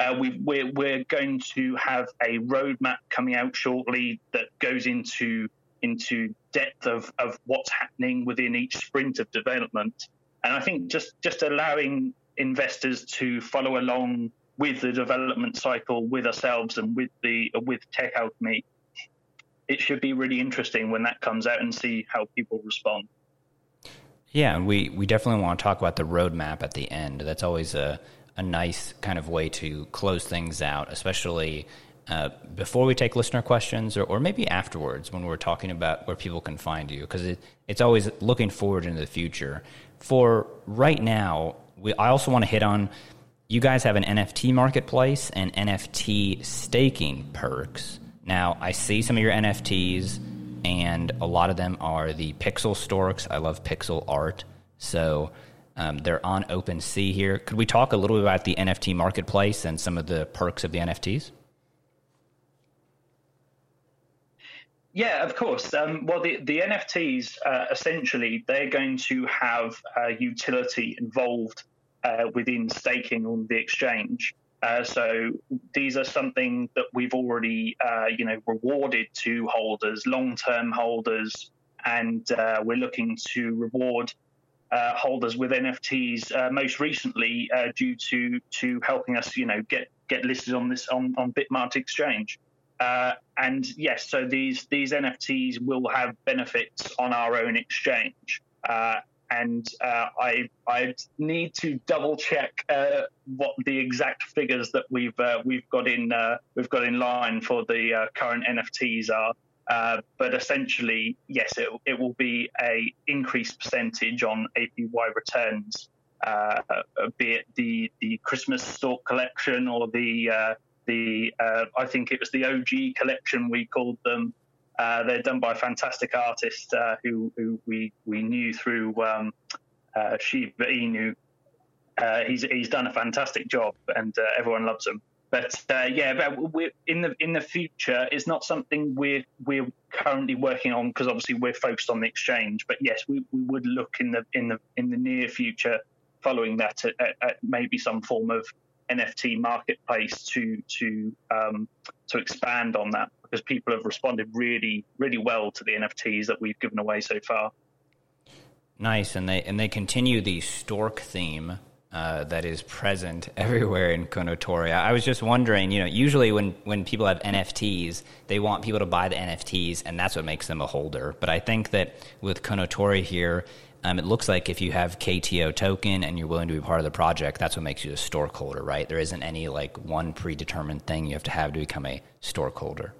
Uh, we, we're, we're going to have a roadmap coming out shortly that goes into into depth of, of what's happening within each sprint of development. And I think just just allowing investors to follow along with the development cycle with ourselves and with the with Tech Alchemy, it should be really interesting when that comes out and see how people respond. Yeah, and we, we definitely want to talk about the roadmap at the end. That's always a, a nice kind of way to close things out, especially uh, before we take listener questions or, or maybe afterwards when we're talking about where people can find you, because it, it's always looking forward into the future. For right now, we, I also want to hit on you guys have an NFT marketplace and NFT staking perks. Now, I see some of your NFTs, and a lot of them are the pixel storks. I love pixel art. So um, they're on OpenSea here. Could we talk a little bit about the NFT marketplace and some of the perks of the NFTs? Yeah, of course. Um, well, the, the NFTs, uh, essentially, they're going to have a utility involved uh, within staking on the exchange. Uh, so these are something that we've already, uh, you know, rewarded to holders, long-term holders, and uh, we're looking to reward uh, holders with NFTs. Uh, most recently, due to to helping us, you know, get get listed on this on on BitMart Exchange. and yes, so these these NFTs will have benefits on our own exchange and uh, I I need to double check uh, what the exact figures that we've uh, we've got in uh, we've got in line for the uh, current NFTs are. Uh, but essentially, yes, it, it will be a increased percentage on APY returns, be it the the Christmas Stork collection or the the I think it was the OG collection we called them. Uh, they're done by a fantastic artist uh, who, who we, we knew through um, uh, Shiba Inu. Uh, he's, he's done a fantastic job and uh, everyone loves him. But yeah, but we're, in the in the future, it's not something we're we're currently working on because obviously we're focused on the exchange. But yes, we, we would look in the in the in the near future, following that at, at, at maybe some form of NFT marketplace to to um, to expand on that because people have responded really really well to the NFTs that we've given away so far. Nice, and they and they continue the stork theme uh, that is present everywhere in Kounotori. I was just wondering, you know, usually when, when people have NFTs, they want people to buy the NFTs, and that's what makes them a holder. But I think that with Kounotori here, um, it looks like if you have KTO token and you're willing to be part of the project, that's what makes you a stork holder, right? There isn't any like one predetermined thing you have to have to become a stork holder.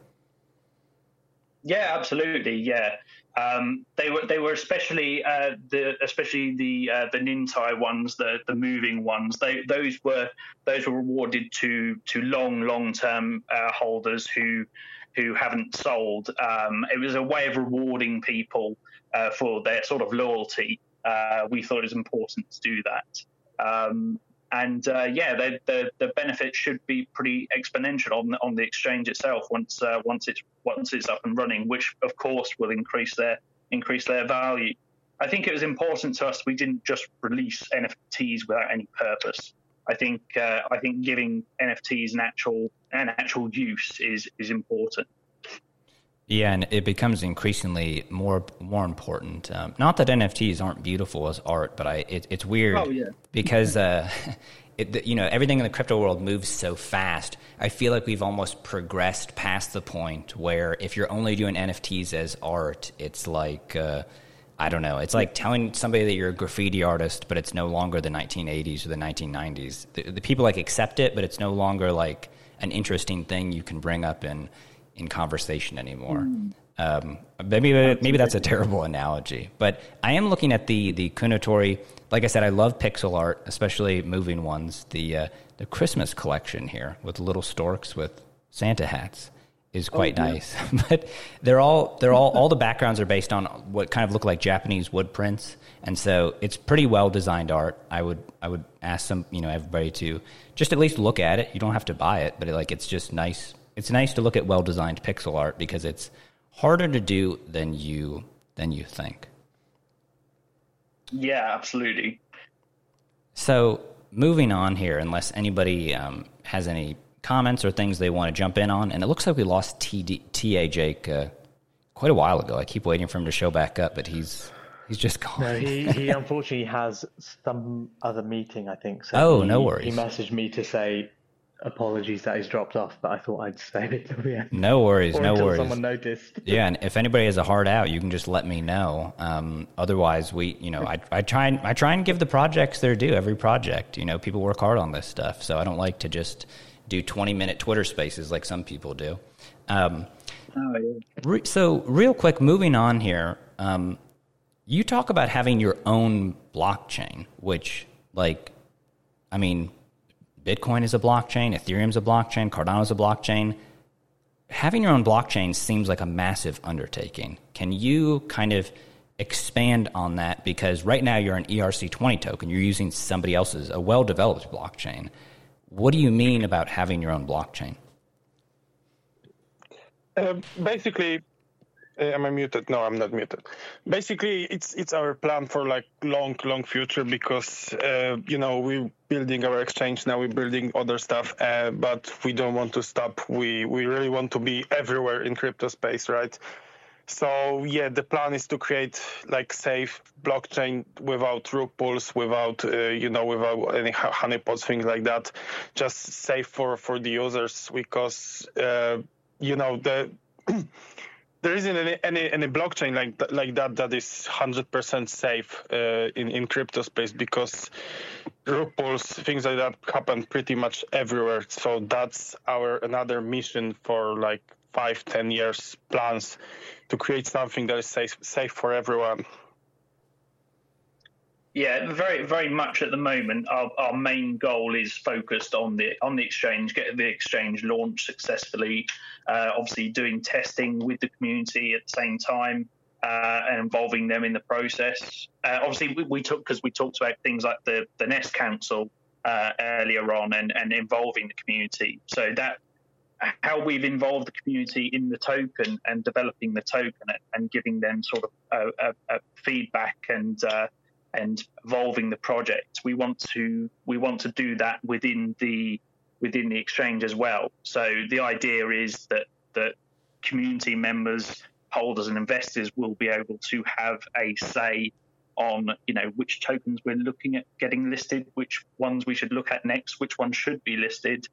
Yeah, absolutely. Yeah, um, they were they were especially uh, the especially the uh, the Nintai ones, the the moving ones. They those were those were rewarded to to long long term uh, holders who who haven't sold. Um, it was a way of rewarding people uh, for their sort of loyalty. Uh, we thought it was important to do that. Um, and uh, yeah, the, the, the benefits should be pretty exponential on the, on the exchange itself once uh, once it's once it's up and running, which of course will increase their increase their value. I think it was important to us we didn't just release NFTs without any purpose. I think uh, I think giving NFTs an actual an actual use is is important. Yeah, and it becomes increasingly more more important. Um, not that NFTs aren't beautiful as art, but I it, it's weird oh, yeah. because uh, it, you know everything in the crypto world moves so fast. I feel like we've almost progressed past the point where if you're only doing NFTs as art, it's like uh, I don't know. It's like telling somebody that you're a graffiti artist, but it's no longer the 1980s or the 1990s. The, the people like accept it, but it's no longer like an interesting thing you can bring up in in conversation anymore. Mm. Um, maybe maybe that's a terrible analogy, but I am looking at the the Kounotori. Like I said, I love pixel art, especially moving ones. The uh, the Christmas collection here with little storks with Santa hats is oh, quite oh, yeah. nice. but they're all they're all all the backgrounds are based on what kind of look like Japanese wood prints, and so it's pretty well designed art. I would I would ask some you know everybody to just at least look at it. You don't have to buy it, but it, like it's just nice it's nice to look at well designed pixel art because it's harder to do than you than you think. Yeah, absolutely. So moving on here, unless anybody um, has any comments or things they want to jump in on, and it looks like we lost TD, TA Jake uh, quite a while ago. I keep waiting for him to show back up, but he's he's just gone. No, he, he unfortunately has some other meeting, I think. So oh, he, no worries. He messaged me to say apologies that he's dropped off, but I thought I'd save it till the end. No worries, or no until worries. Someone noticed. yeah, and if anybody has a hard out, you can just let me know. Um, otherwise, we, you know, I, I try and I try and give the projects their due. Every project, you know, people work hard on this stuff, so I don't like to just do twenty minute Twitter Spaces like some people do. Um, oh, yeah. re- so, real quick, moving on here. Um, you talk about having your own blockchain, which, like, I mean, Bitcoin is a blockchain, Ethereum's a blockchain, Cardano's a blockchain. Having your own blockchain seems like a massive undertaking. Can you kind of expand on that? Because right now you're an ERC20 token, you're using somebody else's, a well developed blockchain. What do you mean about having your own blockchain? Uh, basically, am I muted? No, I'm not muted. Basically, it's it's our plan for like long, long future because uh, you know we're building our exchange now. We're building other stuff, uh, but we don't want to stop. We we really want to be everywhere in crypto space, right? So yeah, the plan is to create like safe blockchain without rug pulls, without uh, you know, without any honeypots, things like that. Just safe for for the users because uh, you know the there isn't any, any, any blockchain like like that that is 100% safe uh, in in crypto space because rug pulls things like that happen pretty much everywhere. So that's our another mission for like five ten years plans to create something that is safe safe for everyone yeah, very, very much at the moment. Our, our main goal is focused on the on the exchange, get the exchange launched successfully. Uh, obviously, doing testing with the community at the same time uh, and involving them in the process. Uh, obviously, we, we took because we talked about things like the the Nest Council uh, earlier on and and involving the community. So that how we've involved the community in the token and developing the token and giving them sort of a, a, a feedback and uh, and evolving the project. We want to we want to do that within the within the exchange as well. So the idea is that that community members, holders, and investors will be able to have a say on you know which tokens we're looking at getting listed, which ones we should look at next, which ones should be listed.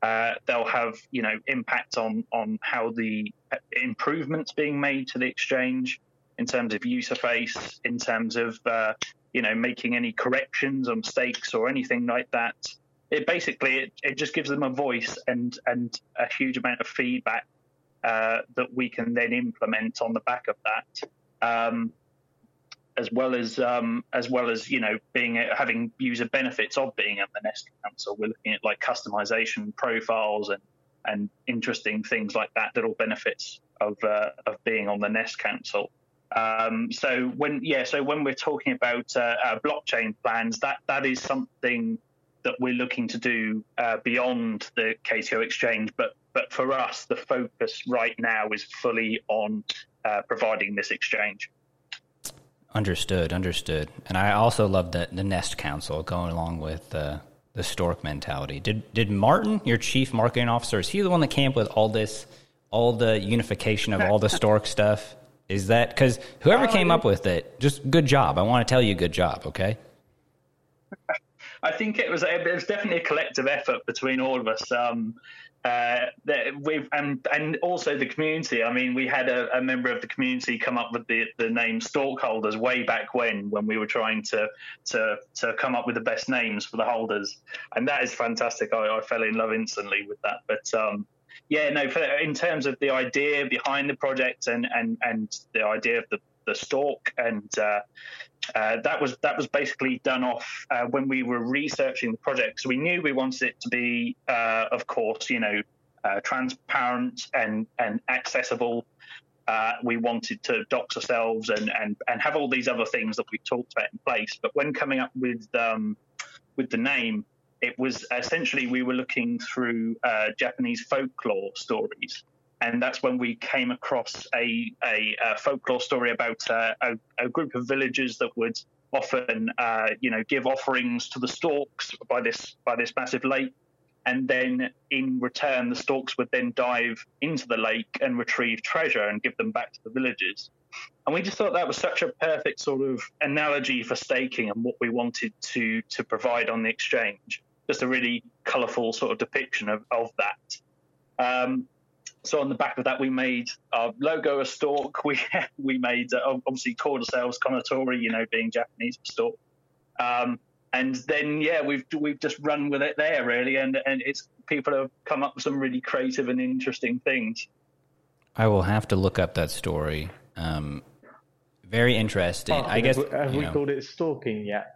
Uh, they'll have you know impact on on how the improvements being made to the exchange in terms of user face, in terms of uh, you know, making any corrections or mistakes or anything like that. It basically it, it just gives them a voice and and a huge amount of feedback uh, that we can then implement on the back of that. Um, as well as um, as well as you know being having user benefits of being at the Nest Council. We're looking at like customization profiles and and interesting things like that all benefits of uh, of being on the Nest Council. Um, so when yeah, so when we're talking about uh, uh, blockchain plans, that that is something that we're looking to do uh, beyond the KTO exchange. But but for us, the focus right now is fully on uh, providing this exchange. Understood, understood. And I also love the the Nest Council going along with uh, the Stork mentality. Did did Martin, your chief marketing officer, is he the one that came up with all this, all the unification of all the Stork stuff? Is that because whoever came up with it, just good job. I want to tell you, good job. Okay. I think it was it was definitely a collective effort between all of us. Um, uh, we've and and also the community. I mean, we had a, a, member of the community come up with the, the name Stork Holders way back when when we were trying to to to come up with the best names for the holders, and that is fantastic. I, I fell in love instantly with that. But um, yeah, no, for, in terms of the idea behind the project and and and the idea of the the Stork and uh, uh, that was that was basically done off uh, when we were researching the project. So we knew we wanted it to be, uh, of course, you know, uh, transparent and and accessible. Uh, we wanted to dox ourselves and, and and have all these other things that we talked about in place. But when coming up with um, with the name, it was essentially we were looking through uh, Japanese folklore stories and that's when we came across a, a, a folklore story about uh, a, a, group of villagers that would often, uh, you know, give offerings to the storks by this by this massive lake, and then in return, the storks would then dive into the lake and retrieve treasure and give them back to the villagers. And we just thought that was such a perfect sort of analogy for staking and what we wanted to to provide on the exchange. Just a really colourful sort of depiction of, of that. Um, so on the back of that, we made our logo a stork. We we made uh, obviously called ourselves Kounotori, you know, being Japanese for stork. Um, and then yeah, we've we've just run with it there really, and and it's people have come up with some really creative and interesting things. I will have to look up that story. Um, very interesting. Oh, I guess have we know. called it stalking yet?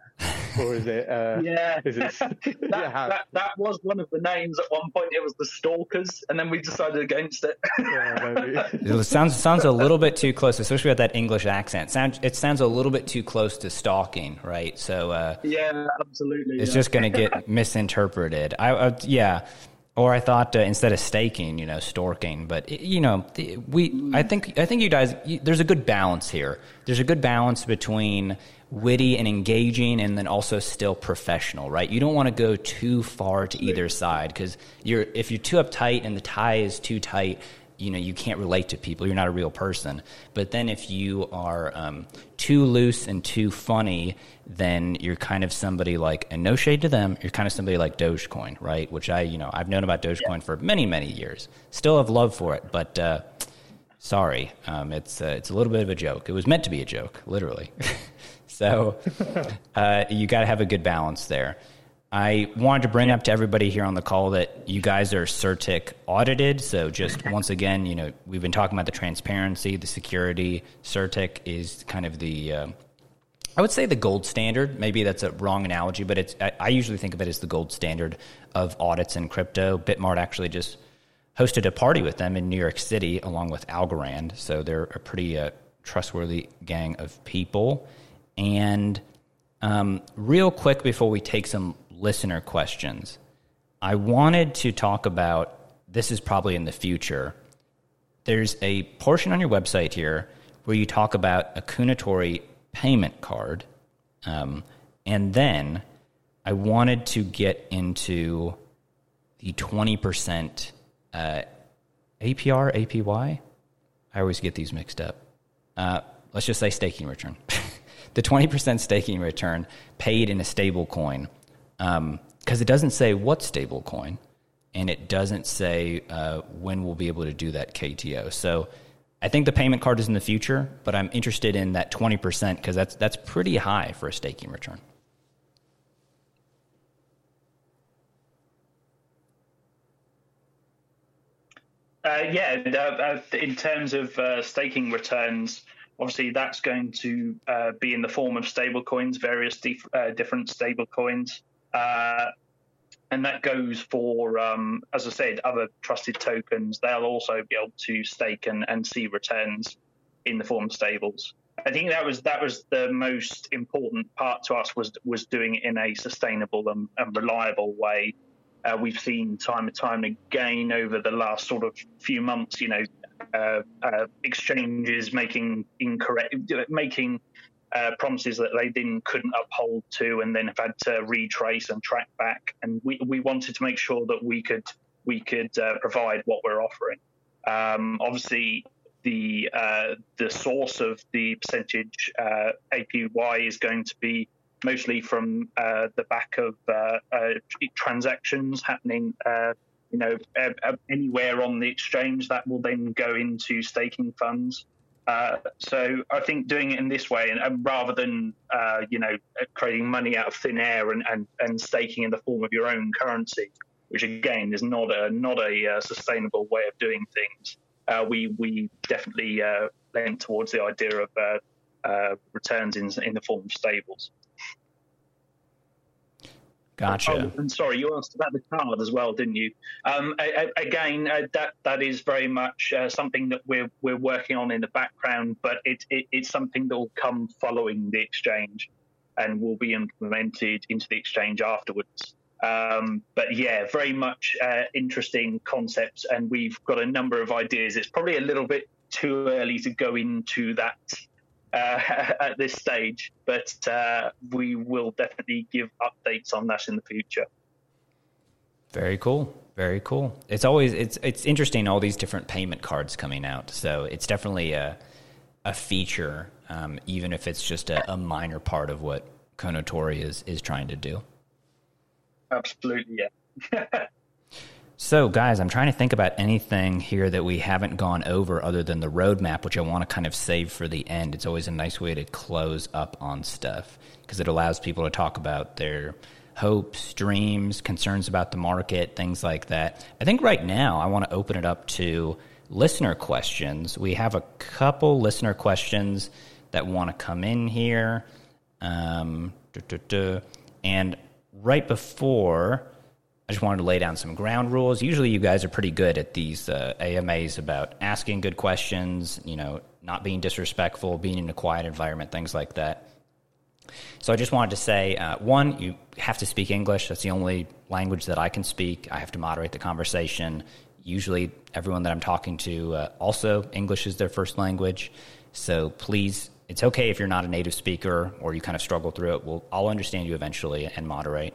Or is it? Uh, yeah, is it? that, yeah, that, that, was one of the names at one point. It was the Stalkers, and then we decided against it. yeah, it sounds sounds a little bit too close, especially with that English accent. Sounds it sounds a little bit too close to stalking, right? So uh, yeah, absolutely. It's yeah. just going to get misinterpreted. I, I yeah. Or I thought uh, instead of staking, you know, storking. But you know, we. I think. I think you guys. You, there's a good balance here. There's a good balance between witty and engaging and then also still professional, right? You don't want to go too far to either side because you're if you're too uptight and the tie is too tight, you know you can't relate to people. You're not a real person. But then if you are um, too loose and too funny, then you're kind of somebody like and no shade to them. You're kind of somebody like Dogecoin, right? Which I you know I've known about Dogecoin for many many years. Still have love for it, but. Uh, sorry, um, it's uh, it's a little bit of a joke. It was meant to be a joke, literally. So uh, you got to have a good balance there. I wanted to bring up to everybody here on the call that you guys are CertiK audited. So just once again, you know, we've been talking about the transparency, the security. CertiK is kind of the, uh, I would say the gold standard. Maybe that's a wrong analogy, but it's. I, I usually think of it as the gold standard of audits in crypto. BitMart actually just hosted a party with them in New York City along with Algorand. So they're a pretty uh, trustworthy gang of people. And um, real quick before we take some listener questions, I wanted to talk about this is probably in the future. There's a portion on your website here where you talk about a Kounotori payment card. Um, and then I wanted to get into the 20% uh, APR, APY. I always get these mixed up. Uh, let's just say staking return. the 20% staking return paid in a stable coin because um, it doesn't say what stablecoin, and it doesn't say uh, when we'll be able to do that KTO. So I think the payment card is in the future, but I'm interested in that 20% because that's, that's pretty high for a staking return. Uh, yeah, uh, in terms of uh, staking returns, obviously that's going to uh, be in the form of stablecoins, various dif- uh, different stable coins. Uh, and that goes for, um, as I said, other trusted tokens. They'll also be able to stake and, and see returns in the form of stables. I think that was that was the most important part to us was was doing it in a sustainable and, and reliable way. Uh, we've seen time and time again over the last sort of few months, you know, uh, uh, exchanges making incorrect, making uh, promises that they then couldn't uphold to, and then have had to retrace and track back. And we, we wanted to make sure that we could we could uh, provide what we're offering. Um, obviously, the uh, the source of the percentage uh, APY is going to be mostly from uh, the back of uh, transactions happening. you know, anywhere on the exchange that will then go into staking funds. Uh, so I think doing it in this way, and, and rather than uh, you know creating money out of thin air and, and, and staking in the form of your own currency, which again is not a not a uh, sustainable way of doing things, uh, we we definitely uh, lean towards the idea of returns in in the form of stables. Gotcha. Oh, and sorry, you asked about the card as well, didn't you? Um, again, uh, that that is very much uh, something that we're we're working on in the background, but it, it, it's something that will come following the exchange, and will be implemented into the exchange afterwards. Um, but yeah, very much uh, interesting concepts, and we've got a number of ideas. It's probably a little bit too early to go into that at this stage, but uh, we will definitely give updates on that in the future. Very cool. Very cool. It's always it's it's interesting all these different payment cards coming out. So it's definitely a a feature, um, even if it's just a, a minor part of what Kounotori is is trying to do. Absolutely, yeah. So, guys, I'm trying to think about anything here that we haven't gone over other than the roadmap, which I want to kind of save for the end. It's always a nice way to close up on stuff because it allows people to talk about their hopes, dreams, concerns about the market, things like that. I think right now I want to open it up to listener questions. We have a couple listener questions that want to come in here. Um, and right before I just wanted to lay down some ground rules. Usually, you guys are pretty good at these uh, AMAs about asking good questions, you know, not being disrespectful, being in a quiet environment, things like that. So, I just wanted to say uh, one, you have to speak English. That's the only language that I can speak. I have to moderate the conversation. Usually, everyone that I'm talking to uh, also English is their first language. So, please, it's okay if you're not a native speaker or you kind of struggle through it. We'll, I'll understand you eventually and moderate.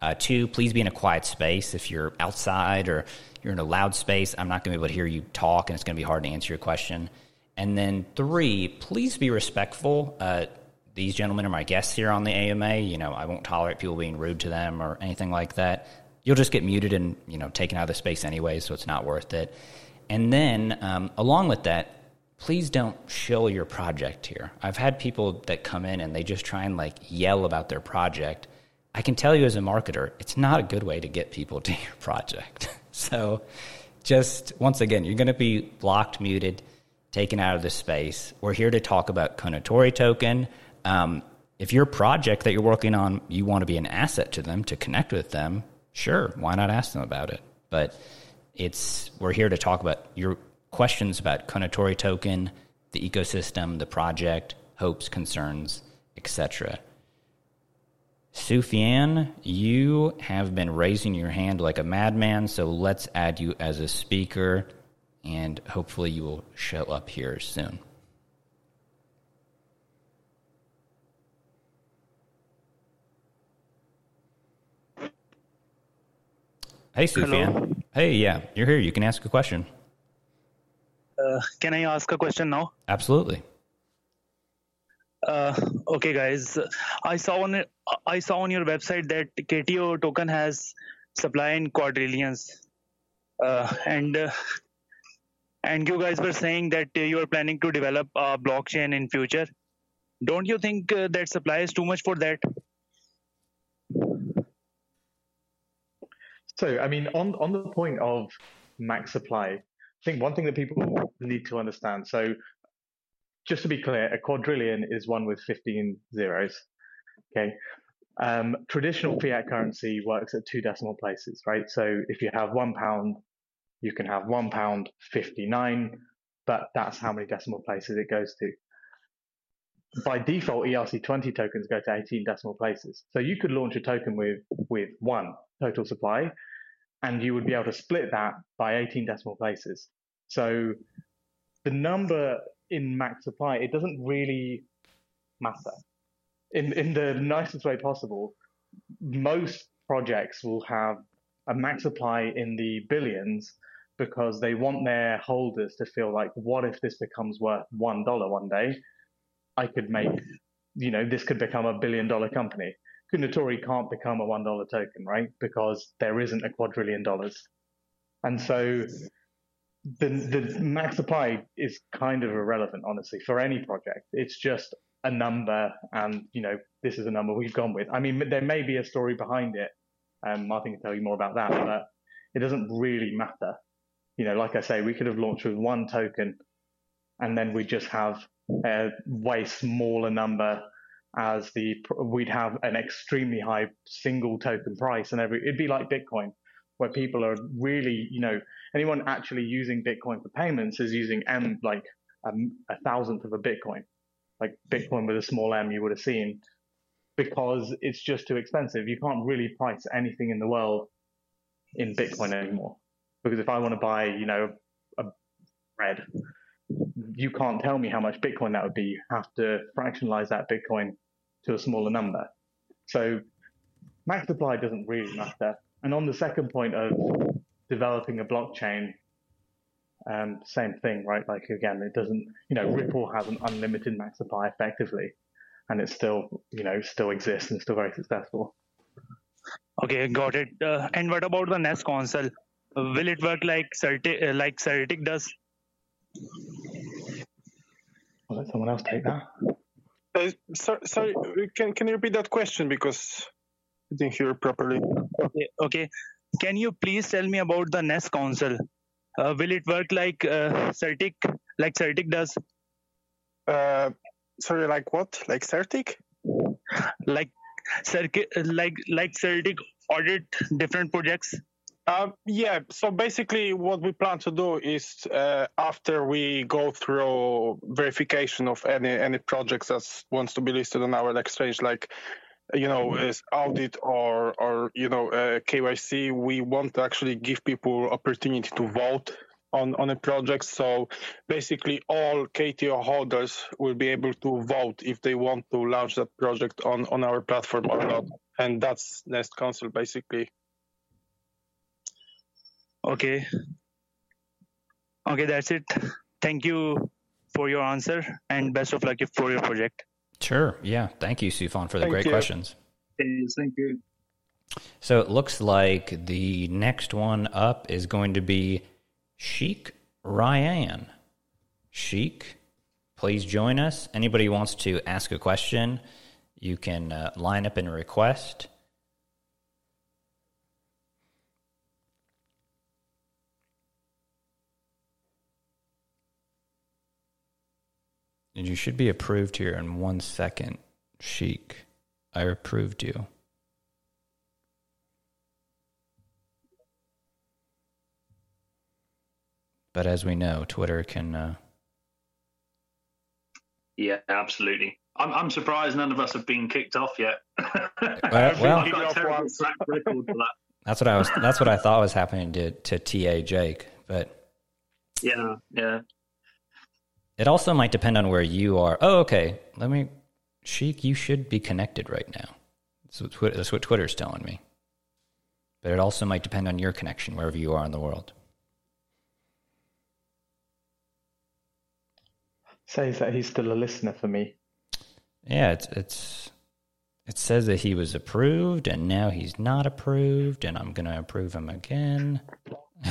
Uh, two, please be in a quiet space. If you're outside or you're in a loud space, I'm not going to be able to hear you talk, and it's going to be hard to answer your question. And then three, please be respectful. Uh, these gentlemen are my guests here on the AMA. You know, I won't tolerate people being rude to them or anything like that. You'll just get muted and you know taken out of the space anyway, so it's not worth it. And then um, along with that, please don't shill your project here. I've had people that come in and they just try and like yell about their project I can tell you as a marketer, it's not a good way to get people to your project. so, just once again, you're going to be blocked, muted, taken out of the space. We're here to talk about Kounotori token. Um, if your project that you're working on, you want to be an asset to them to connect with them, sure, why not ask them about it? But it's we're here to talk about your questions about Kounotori token, the ecosystem, the project, hopes, concerns, etc. Sufyan, you have been raising your hand like a madman, so let's add you as a speaker, and hopefully you will show up here soon. Hey, Sufyan. Hello. Hey, yeah, you're here. You can ask a question. Uh, can I ask a question now? Absolutely. Uh, okay, guys. I saw on I saw on your website that KTO token has supply in quadrillions, uh, and uh, and you guys were saying that you are planning to develop a blockchain in future. Don't you think uh, that supply is too much for that? So, I mean, on on the point of max supply, I think one thing that people need to understand. So, just to be clear, a quadrillion is one with 15 zeros. Okay. Um, traditional fiat currency works at two decimal places, right? So if you have one pound, you can have one pound 59, but that's how many decimal places it goes to. By default, ERC20 tokens go to 18 decimal places. So you could launch a token with, with one total supply, and you would be able to split that by 18 decimal places. So the number in max supply, it doesn't really matter. In, in the nicest way possible, most projects will have a max supply in the billions because they want their holders to feel like, what if this becomes worth $1 one day? I could make, you know, this could become a billion dollar company. Kounotori can't become a $1 token, right? Because there isn't a quadrillion dollars. And so the the max supply is kind of irrelevant, honestly, for any project. It's just a number, and you know this is a number we've gone with. I mean, there may be a story behind it. Um, Martin can tell you more about that, but it doesn't really matter. You know, like I say, we could have launched with one token, and then we just have a way smaller number as the we'd have an extremely high single token price, and every it'd be like Bitcoin where people are really, you know, anyone actually using Bitcoin for payments is using M like a, a thousandth of a Bitcoin, like Bitcoin with a small m you would have seen, because it's just too expensive. You can't really price anything in the world in Bitcoin anymore. Because if I want to buy, you know, a bread, you can't tell me how much Bitcoin that would be. You have to fractionalize that Bitcoin to a smaller number. So max supply doesn't really matter. And on the second point of developing a blockchain, um, same thing, right? Like again, it doesn't, you know, Ripple has an unlimited max supply effectively, and it still, you know, still exists and still very successful. Okay, got it. Uh, and what about the Nest console? Will it work like CertiK, uh, like CertiK does? I'll let someone else take that. Uh, sorry, sorry, can can you repeat that question because I didn't hear properly. Okay, okay. Can you please tell me about the Nest console? Uh, will it work like uh, CertiK, like CertiK does? Uh, sorry, like what? Like CertiK? Like circuit, like like CertiK audit different projects. Uh, yeah, so basically what we plan to do is uh, after we go through verification of any any projects that wants to be listed on our exchange, like you know is audit or or you know uh, KYC, we want to actually give people opportunity to vote on on a project. So basically, all KTO holders will be able to vote if they want to launch that project on on our platform or not, and that's Nest Console basically. Okay. Okay, that's it. Thank you for your answer and best of luck for your project. Sure. Yeah. Thank you, Sufyan, for the Thank great you. questions. Thank you. So it looks like the next one up is going to be Sheik Ryan. Sheik, please join us. Anybody who wants to ask a question, you can uh, line up and request. You should be approved here in one second, Sheik. I approved you. But as we know, Twitter can. Uh, Yeah, absolutely. I'm, I'm surprised none of us have been kicked off yet. well, I've got a terrible track record for that. that's what I was. That's what I thought was happening to to Ta Jake. But Yeah, yeah. It also might depend on where you are. Oh, okay. Let me. Sheik, you should be connected right now. That's what, Twi- that's what Twitter's telling me. But it also might depend on your connection wherever you are in the world. Says that he's still a listener for me. Yeah, it's it's it says that he was approved and now he's not approved and I'm going to approve him again.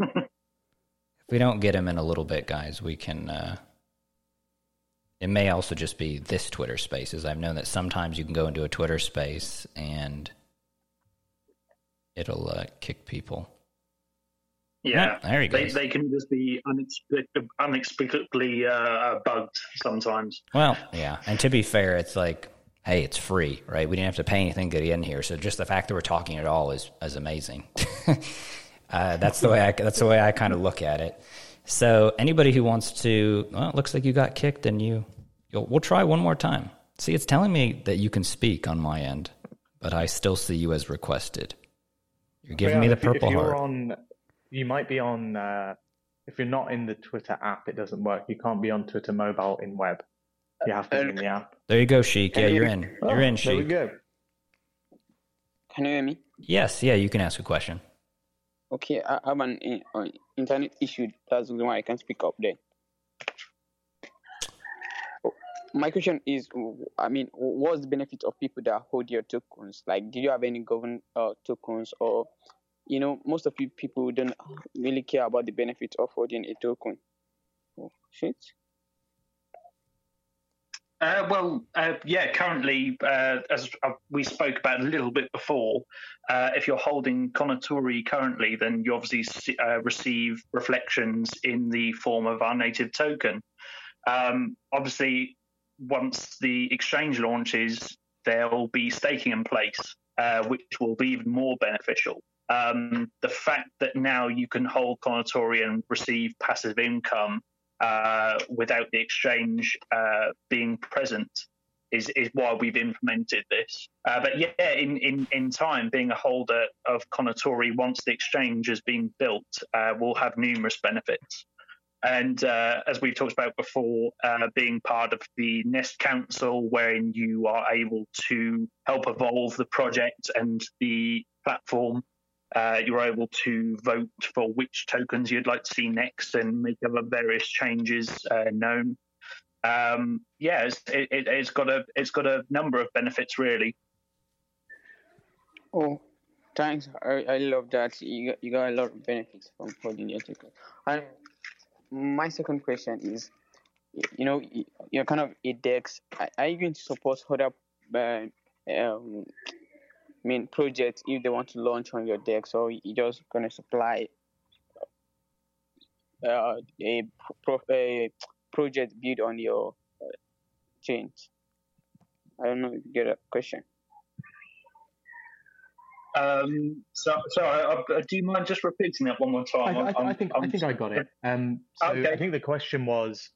if we don't get him in a little bit, guys, we can uh it may also just be this Twitter spaces. I've known that sometimes you can go into a Twitter space and it'll uh, kick people. Yeah, there he they, goes. they can just be unexplic- unexplicably uh, bugged sometimes. Well, yeah. And to be fair, it's like, hey, it's free, right? We didn't have to pay anything to get in here. So just the fact that we're talking at all is, is amazing. uh, that's the way I, that's the way I kind of look at it. So anybody who wants to, well, it looks like you got kicked and you, you'll, we'll try one more time. See, it's telling me that you can speak on my end, but I still see you as requested. You're giving me the if you- purple if you're heart. on, you might be on. Uh, if you're not in the Twitter app, it doesn't work. You can't be on Twitter mobile in web. You have to be in the app. There you go, Sheik. Yeah, you- you're in. You're Oh, in, There we Sheik. go. Can you hear me? Yes, yeah, you can ask a question. Okay, I have an uh, internet issue. That's the why I can't speak up there. My question is, I mean, what's the benefit of people that hold your tokens? Like, do you have any government uh, tokens, or you know, most of you people don't really care about the benefit of holding a token. Oh shit! Uh, well, uh, yeah, currently, uh, as uh, we spoke about a little bit before, uh, if you're holding Kounotori currently, then you obviously uh, receive reflections in the form of our native token. Um, obviously, once the exchange launches, there will be staking in place, which will be even more beneficial. Um, the fact that now you can hold Kounotori and receive passive income uh, without the exchange uh, being present is, is why we've implemented this. Uh, but yeah, in, in, in time, being a holder of Kounotori once the exchange has been built uh, will have numerous benefits. And uh, as we've talked about before, uh, being part of the Nest Council, wherein you are able to help evolve the project and the platform uh, you're able to vote for which tokens you'd like to see next and make other various changes uh, known. Um, yeah, it's, it, it's got a it's got a number of benefits really. Oh, thanks. I, I love that. You got, you got a lot of benefits from holding your token. And my second question is, you know, you're kind of a DEX. Are- Are you going to support other, uh, um, I mean, projects if they want to launch on your DEX, So you're just gonna supply uh, a, pro- a project built on your uh, chains? I don't know if you get a question. Um, so, sorry, I, I, do you mind just repeating that one more I, time? I, I'm- I think I'm- I think I got it. Um, so Okay. I think the question was,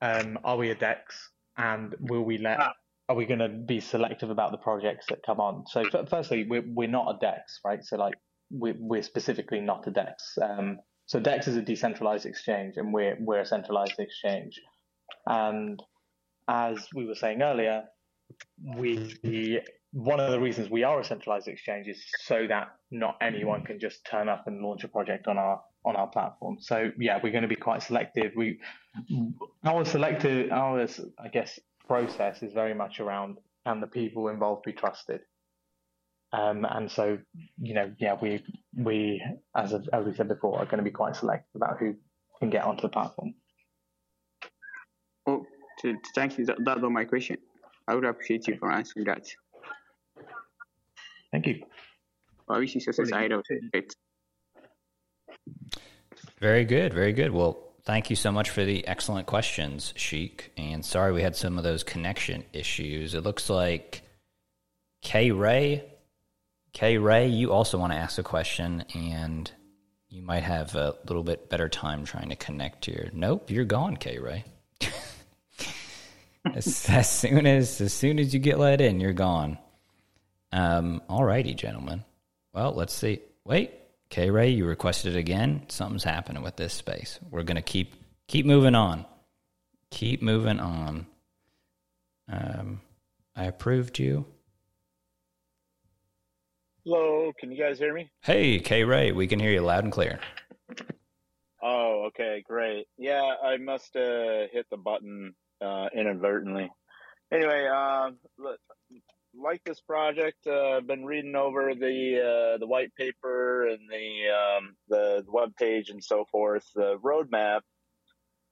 um, are we a Dex, and will we let? Ah. Are we going to be selective about the projects that come on? So f- firstly, we're we're not a Dex, right? So like we're we're specifically not a Dex. Um, so Dex is a decentralized exchange, and we're we're a centralized exchange. And as we were saying earlier, we one of the reasons we are a centralized exchange is so that not anyone can just turn up and launch a project on our on our platform. So yeah, we're going to be quite selective. We our selective our I guess process is very much around can the people involved be trusted. Um, and so you know yeah we we as as we said before are going to be quite selective about who can get onto the platform. Oh, t- t- thank you. That, that's all my question. I would appreciate you for answering that. Thank you. I wish you success ahead of it. Very good, very good. Well, thank you so much for the excellent questions, Sheik. And sorry we had some of those connection issues. It looks like K Ray, K Ray, you also want to ask a question, and you might have a little bit better time trying to connect here. Nope, you're gone, K Ray. as, as soon as as soon as you get let in, you're gone. Um, all righty, gentlemen. Well, let's see. Wait, K Ray, you requested it again. Something's happening with this space. We're gonna keep keep moving on. Keep moving on. Um, I approved you. Hello, can you guys hear me? Hey, K Ray, we can hear you loud and clear. Oh, okay, great. Yeah, I must have hit the button uh, inadvertently. Anyway, um, look, like this project, uh, I've been reading over the uh, the white paper and the um, the web page and so forth. The roadmap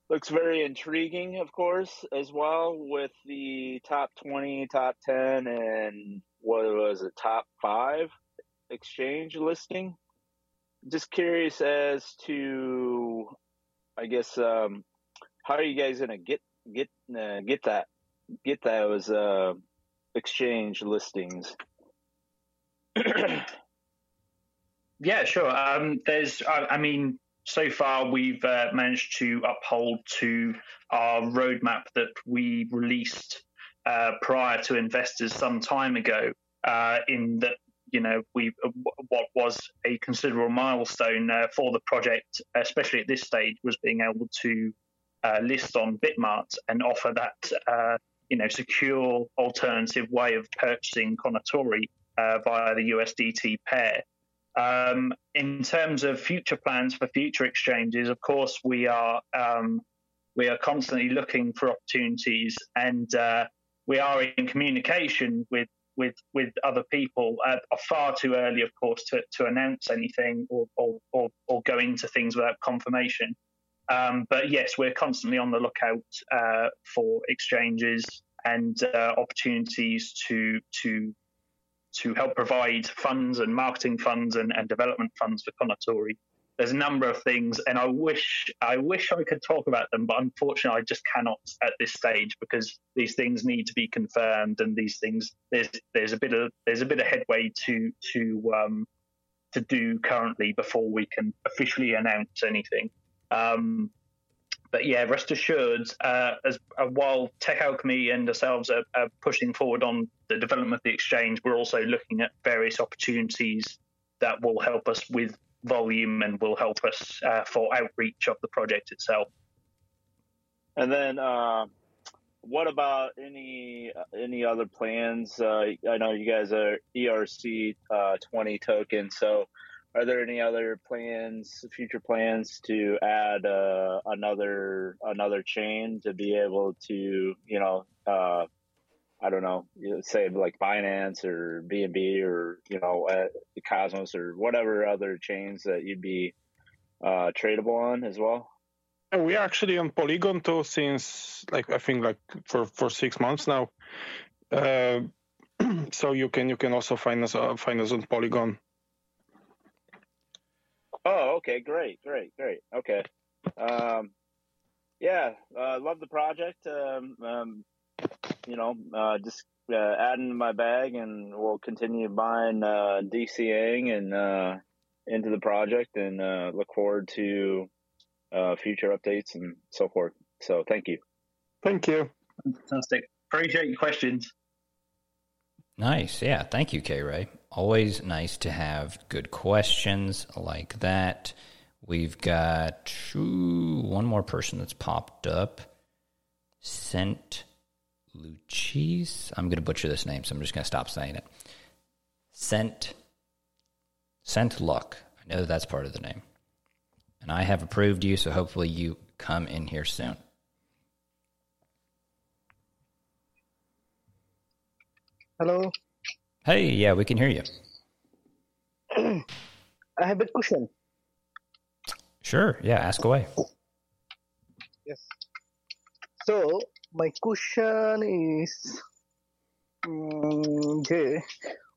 looks very intriguing, of course, as well with the top twenty, top ten, and what was it, top five exchange listing. just curious as to, I guess, um, how are you guys gonna get get uh, get that get those uh, exchange listings? Yeah, sure. Um, there's, I, I mean, so far we've uh, managed to uphold to our roadmap that we released uh, prior to investors some time ago. Uh, in that, you know, we uh, what was a considerable milestone uh, for the project, especially at this stage, was being able to uh, list on BitMart and offer that, you know, secure alternative way of purchasing Kounotori via the USDT pair. Um, in terms of future plans for future exchanges, of course, we are um, we are constantly looking for opportunities, and uh, we are in communication with with with other people. Uh, far too early, of course, to, to announce anything or, or, or, or go into things without confirmation. Um, but yes, we're constantly on the lookout uh, for exchanges and uh, opportunities to to to help provide funds and marketing funds and, and development funds for Kounotori. There's a number of things, and I wish I wish I could talk about them, but unfortunately, I just cannot at this stage because these things need to be confirmed, and these things there's there's a bit of there's a bit of headway to to um, to do currently before we can officially announce anything. Um, but yeah, rest assured, uh, as uh, while Tech Alchemy and ourselves are, are, pushing forward on the development of the exchange, we're also looking at various opportunities that will help us with volume and will help us uh, for outreach of the project itself. And then, uh, what about any any other plans? Uh, I know you guys are ERC uh, twenty token, so are there any other plans, future plans to add uh, another another chain to be able to, you know, uh, I don't know, say like Binance or BNB or you know, uh, Cosmos or whatever other chains that you'd be uh, tradable on as well? We're actually on Polygon too since like I think like for for six months now. Uh, so you can you can also find us uh, find us on Polygon. Oh, okay, great, great, great. Okay, um, yeah, uh, love the project. Um, um, you know, uh, just uh, adding to my bag, and we'll continue buying uh, DCing and uh, into the project, and uh, look forward to uh, future updates and so forth. So, thank you. Thank you. Fantastic. Appreciate your questions. Nice. Yeah. Thank you, K Ray. Always nice to have good questions like that. We've got ooh, one more person that's popped up. Sent Lucis. I'm going to butcher this name, so I'm just going to stop saying it. Sent. Sent Luck. I know that that's part of the name. And I have approved you, so hopefully you come in here soon. Hello. Hey, yeah, we can hear you. I have a question. Sure. Yeah, ask away. Yes. So my question is, um, okay,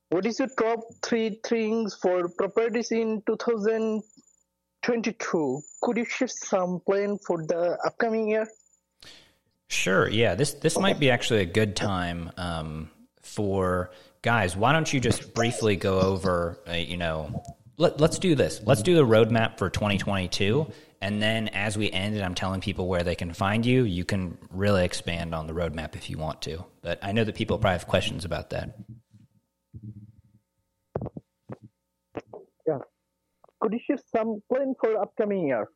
what is your top three things for properties in 2022? Could you share some plan for the upcoming year? Sure. Yeah. This this might be actually a good time um, for guys. Why don't you just briefly go over, uh, you know, let, let's do this. Let's do the roadmap for 2022. And then as we end and I'm telling people where they can find you, you can really expand on the roadmap if you want to. But I know that people probably have questions about that. Yeah. Could you share some plan for upcoming year?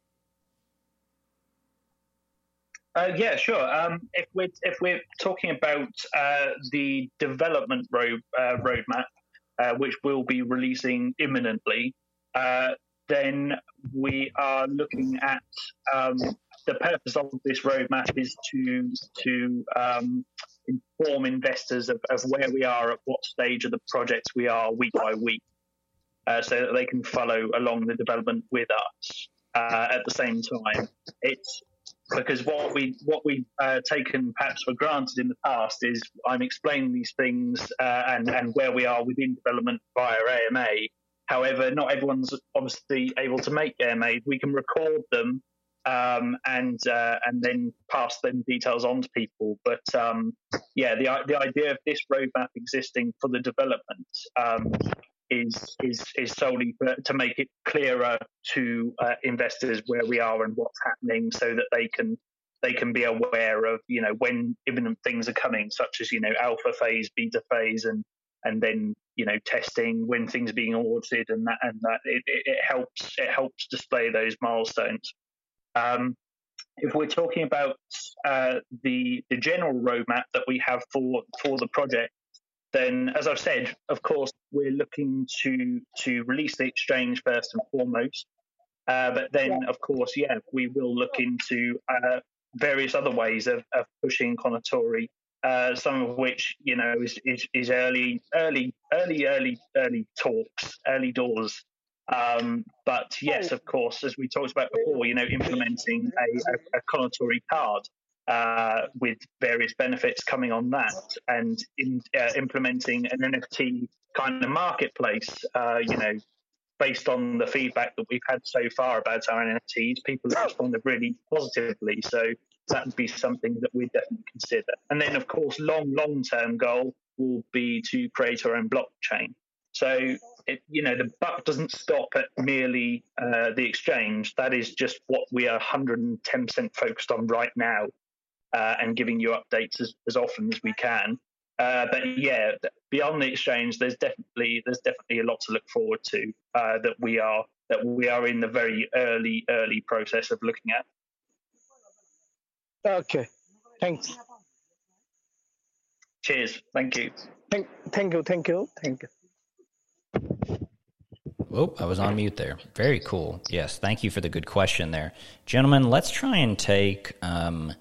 Uh, yeah, sure. Um, if we're if we're talking about uh, the development road uh, roadmap, uh, which we'll be releasing imminently, uh, then we are looking at um, the purpose of this roadmap is to to um, inform investors of, of, where we are at what stage of the project we are week by week, uh, so that they can follow along the development with us. at the same time, it's because what we what we've uh, taken perhaps for granted in the past is I'm explaining these things uh, and and where we are within development via AMA, However, not everyone's obviously able to make Airmade. We can record them um, and uh, and then pass them details on to people. But um, yeah, the the idea of this roadmap existing for the development um, is is is solely for, to make it clearer to uh, investors where we are and what's happening, so that they can they can be aware of you know when imminent things are coming, such as you know alpha phase, beta phase, and and then you know testing when things are being audited and that and that it, it, it helps it helps display those milestones. Um, if we're talking about uh, the the general roadmap that we have for for the project, then as I've said, of course, we're looking to to release the exchange first and foremost. Uh, but then, yeah. of course, yeah, we will look into uh, various other ways of, of pushing Kounotori. Uh, some of which, you know, is, is, is early, early, early, early, early talks, early doors um, but yes, of course, as we talked about before, you know, implementing a, a, a Kounotori card uh, with various benefits coming on that, and in, uh, implementing an NFT kind of marketplace, uh, you know, based on the feedback that we've had so far about our NFTs, people have responded really positively. So that would be something that we'd definitely consider. And then, of course, long, long term goal will be to create our own blockchain. So it, you know, the buck doesn't stop at merely uh, the exchange. That is just what we are 110% focused on right now, uh, and giving you updates as, as often as we can. Uh, but yeah, beyond the exchange, there's definitely there's definitely a lot to look forward to uh, that we are that we are in the very early early process of looking at. Okay, thanks. Cheers. Thank you. Thank, thank you. Thank you. Thank you. Oh, I was on mute there. Very cool. Yes, thank you for the good question there. Gentlemen, let's try and take um,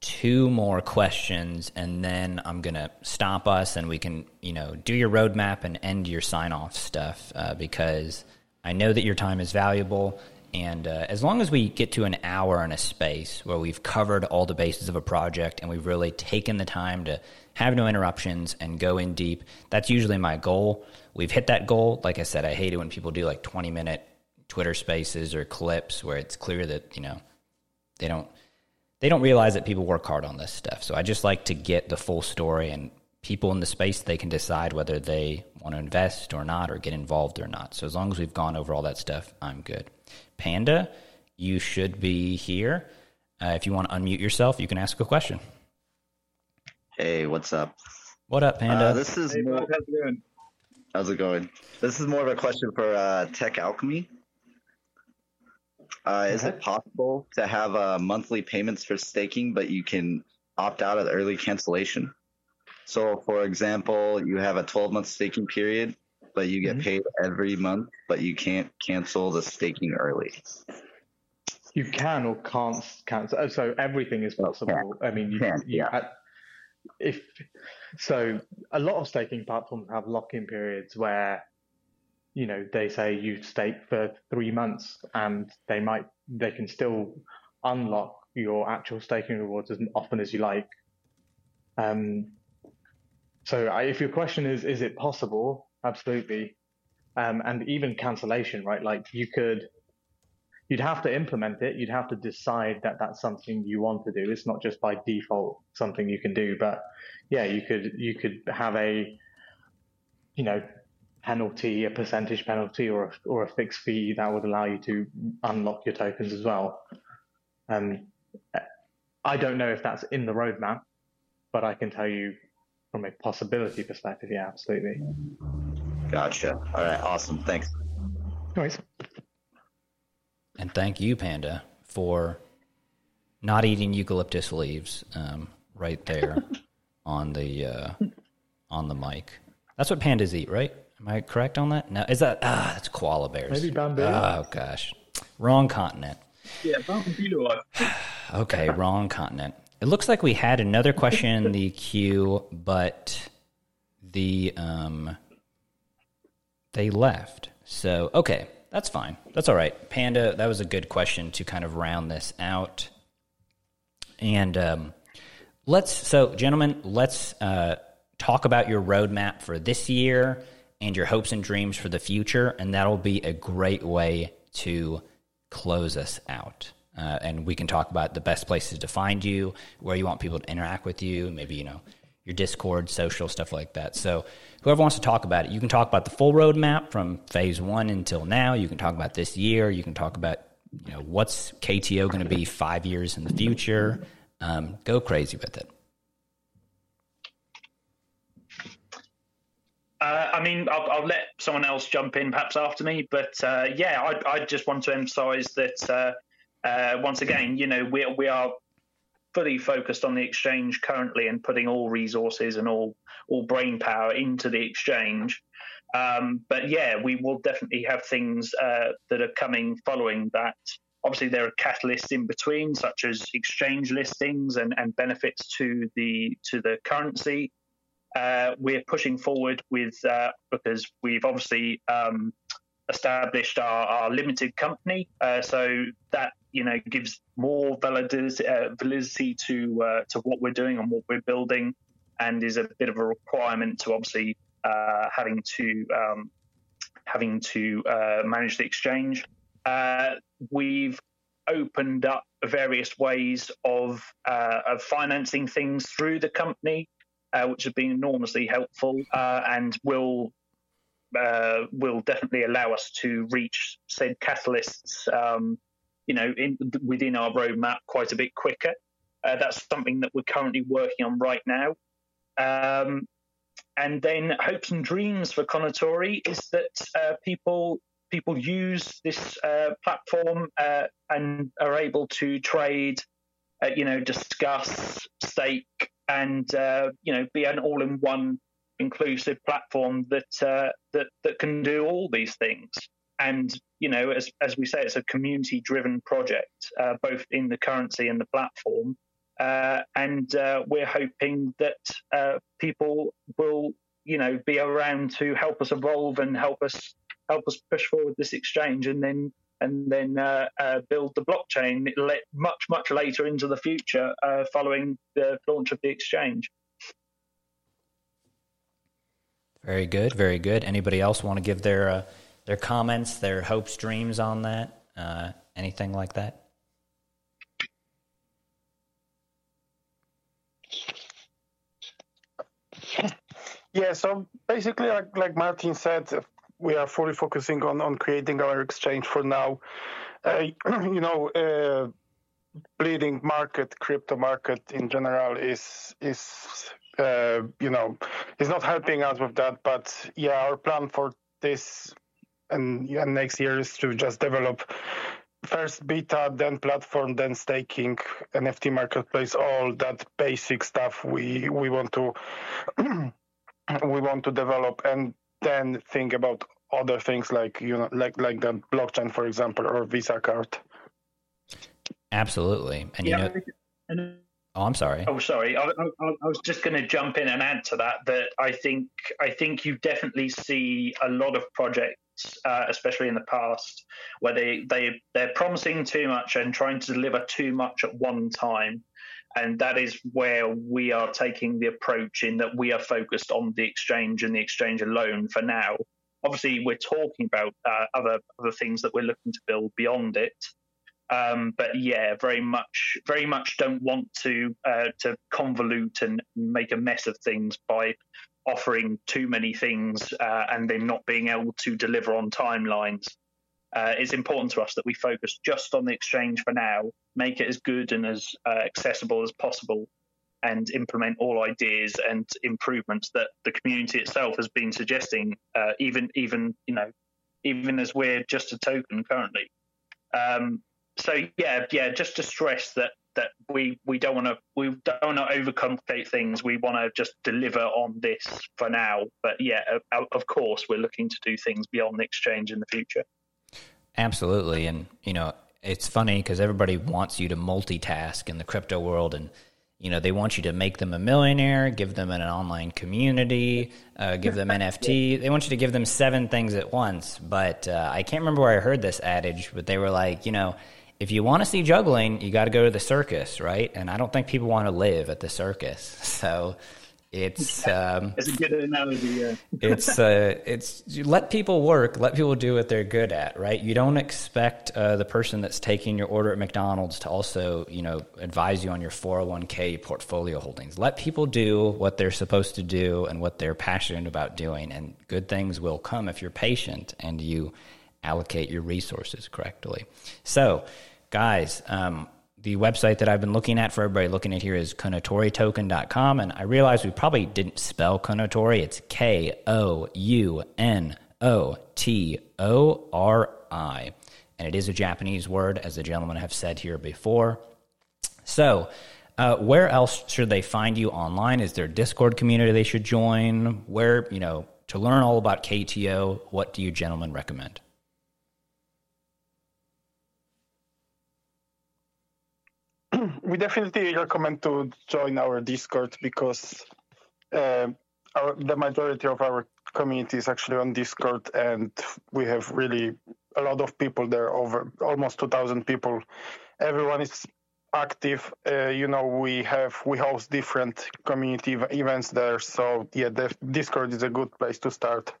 two more questions and then I'm going to stop us and we can, you know, do your roadmap and end your sign off stuff uh, because I know that your time is valuable. And uh, as long as we get to an hour in a space where we've covered all the bases of a project and we've really taken the time to have no interruptions and go in deep, that's usually my goal. We've hit that goal. Like I said, I hate it when people do like 20 minute Twitter spaces or clips where it's clear that, you know, they don't they don't realize that people work hard on this stuff. So I just like to get the full story and people in the space they can decide whether they want to invest or not or get involved or not. So as long as we've gone over all that stuff, I'm good. Panda, you should be here. Uh, if you want to unmute yourself, you can ask a question. Hey, what's up? What up, Panda? Uh, this is hey, more, how's it going? How's it going? This is more of a question for uh, Tech Alchemy. Uh, is it possible to have uh, monthly payments for staking, but you can opt out of the early cancellation? So, for example, you have a 12 month staking period, but you get mm-hmm. paid every month, but you can't cancel the staking early. You can or can't cancel. Oh, so everything is possible. I mean, you, can, you, yeah. if so, a lot of staking platforms have lock-in periods where you know they say you stake for three months, and they might they can still unlock your actual staking rewards as often as you like. Um, so I, if your question is, is it possible? Absolutely. Um, and even cancellation, right? Like you could, you'd have to implement it. You'd have to decide that that's something you want to do. It's not just by default something you can do, but yeah, you could, you could have a, you know, penalty, a percentage penalty or a, or a fixed fee that would allow you to unlock your tokens as well. Um, I don't know if that's in the roadmap, but I can tell you from a possibility perspective, yeah, absolutely. Gotcha. All right, awesome. Thanks. No. And thank you, Panda, for not eating eucalyptus leaves um, right there on the uh, on the mic. That's what pandas eat, right? Am I correct on that? No, is that ah? That's koala bears. Maybe bamboo. Oh gosh, wrong continent. Yeah, bamboo. okay, wrong continent. It looks like we had another question in the queue, but the um they left. So okay, that's fine. That's all right. Panda, that was a good question to kind of round this out. And um, let's so gentlemen, let's uh, talk about your roadmap for this year and your hopes and dreams for the future. And that'll be a great way to close us out. Uh, and we can talk about the best places to find you, where you want people to interact with you, maybe, you know, your Discord, social, stuff like that. So, whoever wants to talk about it, you can talk about the full roadmap from phase one until now. You can talk about this year. You can talk about, you know, what's KTO going to be five years in the future. Um, go crazy with it. Uh, I mean, I'll, I'll, let someone else jump in perhaps after me, but uh, yeah, I, I, just want to emphasise that uh, uh, once again, you know, we we are fully focused on the exchange currently and putting all resources and all all brain power into the exchange. Um, but yeah, we will definitely have things uh, that are coming following that. Obviously, there are catalysts in between, such as exchange listings and, and benefits to the to the currency uh, we're pushing forward with uh, because we've obviously um, established our, our, limited company, uh, so that you know gives more validity, uh, validity to uh, to what we're doing and what we're building, and is a bit of a requirement to obviously uh, having to um, having to manage the exchange. we've opened up various ways of of financing things through the company uh, which has been enormously helpful uh, and will uh, will definitely allow us to reach said catalysts, um, you know, in, within our roadmap quite a bit quicker. Uh, that's something that we're currently working on right now. Um, and then hopes and dreams for Kounotori is that uh, people people use this uh, platform and are able to trade, you know, discuss, stake, and uh, you know be an all-in-one inclusive platform that uh, that that can do all these things. And you know, as as we say, it's a community-driven project, uh, both in the currency and the platform. Uh, and uh, we're hoping that uh, people will, you know, be around to help us evolve and help us help us push forward this exchange, and then and then uh, uh, build the blockchain much, much later into the future uh, following the launch of the exchange. Very good, very good. Anybody else want to give their uh, their comments, their hopes, dreams on that? Uh, anything like that? Yeah, so basically, like, like Martin said, we are fully focusing on, on creating our exchange for now. Uh, you know, uh, bleeding market, crypto market in general is is uh, you know is not helping us with that. But yeah, our plan for this and, and next year is to just develop first beta, then platform, then staking, NFT marketplace, all that basic stuff we we want to we want to develop and then think about other things like you know like like the blockchain for example or visa card. Absolutely. And yeah, you know oh i'm sorry. Oh sorry. I, I, I was just going to jump in and add to that that i think i think you definitely see a lot of projects uh, especially in the past where they they they're promising too much and trying to deliver too much at one time and that is where we are taking the approach in that we are focused on the exchange and the exchange alone for now. Obviously, we're talking about uh, other other things that we're looking to build beyond it. Um, but yeah, very much, very much don't want to uh, to convolute and make a mess of things by offering too many things uh, and then not being able to deliver on timelines uh, it's important to us that we focus just on the exchange for now, make it as good and as uh, accessible as possible, and implement all ideas and improvements that the community itself has been suggesting. Uh, even even you know, even as we're just a token currently. Um, so yeah, yeah, just to stress that that we we don't want to we don't want to overcomplicate things. We want to just deliver on this for now. But yeah, of course, we're looking to do things beyond the exchange in the future. Absolutely. And, you know, it's funny because everybody wants you to multitask in the crypto world and, you know, they want you to make them a millionaire, give them an online community, uh, give them NFT. They want you to give them seven things at once. But uh, I can't remember where I heard this adage, but they were like, you know, if you want to see juggling, you got to go to the circus, right? And I don't think people want to live at the circus. So It's um, it's a good analogy. Yeah. it's uh, it's you let people work, let people do what they're good at, right? You don't expect uh, the person that's taking your order at McDonald's to also, you know, advise you on your 401k portfolio holdings. Let people do what they're supposed to do and what they're passionate about doing, and good things will come if you're patient and you allocate your resources correctly. So, guys, um, the website that I've been looking at for everybody looking at here is kounotoritoken.com. And I realize we probably didn't spell Kounotori. It's K O U N O T O R I. And it is a Japanese word, as the gentlemen have said here before. So, uh, where else should they find you online? Is there a Discord community they should join? Where, you know, to learn all about KTO, what do you gentlemen recommend? we definitely recommend to join our Discord because uh, our, the majority of our community is actually on Discord, and we have really a lot of people there, over almost 2,000 people. Everyone is active. Uh, you know, we have we host different community events there, so yeah, the Discord is a good place to start.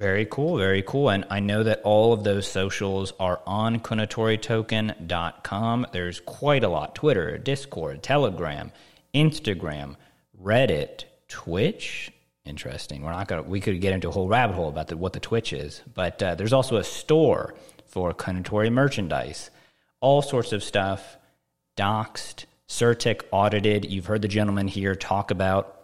Very cool, very cool. And I know that all of those socials are on kounotoritoken.com. There's quite a lot Twitter, Discord, Telegram, Instagram, Reddit, Twitch. Interesting. We're not going to, we could get into a whole rabbit hole about the, what the Twitch is, but uh, there's also a store for Kounotori merchandise, all sorts of stuff, doxed, CertiK audited. You've heard the gentleman here talk about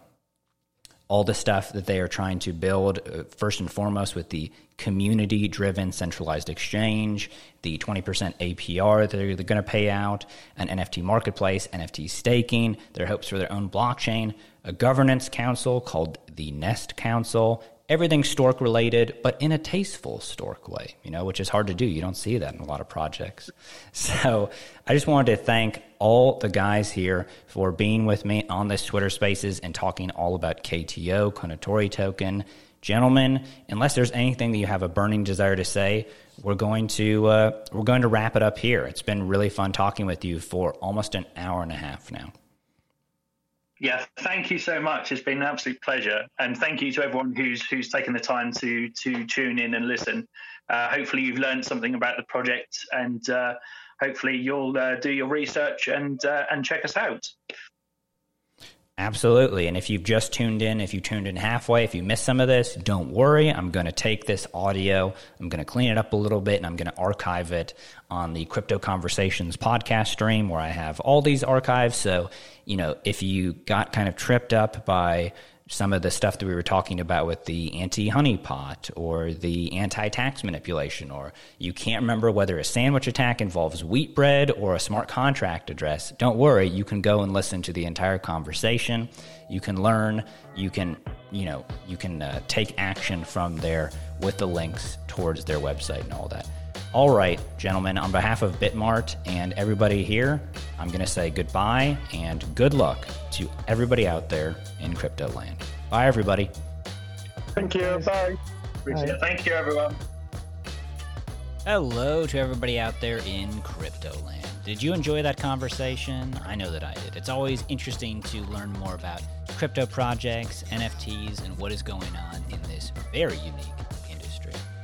all the stuff that they are trying to build, uh, first and foremost, with the community driven centralized exchange, the 20% APR that they're going to pay out, an NFT marketplace, NFT staking, their hopes for their own blockchain, a governance council called the Nest Council, everything stork related, but in a tasteful stork way, you know, which is hard to do. You don't see that in a lot of projects. So I just wanted to thank all the guys here for being with me on this Twitter Spaces and talking all about KTO, Kounotori Token. Gentlemen, unless there's anything that you have a burning desire to say, we're going to uh, we're going to wrap it up here. It's been really fun talking with you for almost an hour and a half now. Yeah, thank you so much. It's been an absolute pleasure, and thank you to everyone who's who's taken the time to to tune in and listen. Uh, hopefully, you've learned something about the project, and uh, hopefully, you'll uh, do your research and uh, and check us out. Absolutely. And if you've just tuned in, if you tuned in halfway, if you missed some of this, don't worry. I'm going to take this audio, I'm going to clean it up a little bit, and I'm going to archive it on the Crypto Conversations podcast stream where I have all these archives. So, you know, if you got kind of tripped up by some of the stuff that we were talking about with the anti honeypot or the anti tax manipulation, or you can't remember whether a sandwich attack involves wheat bread or a smart contract address, don't worry. You can go and listen to the entire conversation. You can learn. You can, you know, you can uh, take action from there with the links towards their website and all that. All right, gentlemen, on behalf of BitMart and everybody here, I'm going to say goodbye and good luck to everybody out there in crypto land. Bye, everybody. Thank you. Bye. Appreciate it. Thank you, everyone. Hello to everybody out there in crypto land. Did you enjoy that conversation? I know that I did. It's always interesting to learn more about crypto projects, NFTs, and what is going on in this very unique industry.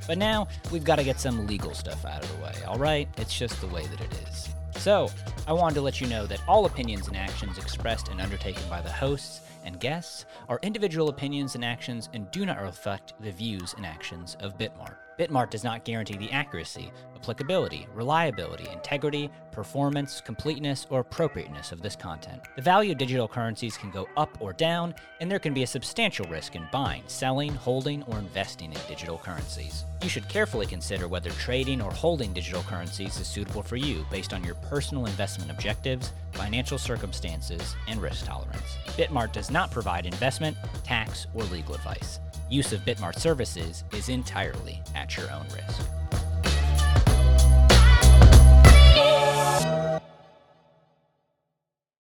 But now we've got to get some legal stuff out of the way, all right? It's just the way that it is. So, I wanted to let you know that all opinions and actions expressed and undertaken by the hosts and guests are individual opinions and actions and do not reflect the views and actions of BitMart. BitMart does not guarantee the accuracy, applicability, reliability, integrity, performance, completeness, or appropriateness of this content. The value of digital currencies can go up or down, and there can be a substantial risk in buying, selling, holding, or investing in digital currencies. You should carefully consider whether trading or holding digital currencies is suitable for you based on your personal investment objectives, financial circumstances, and risk tolerance. BitMart does not provide investment, tax, or legal advice. Use of BitMart services is entirely at your own risk.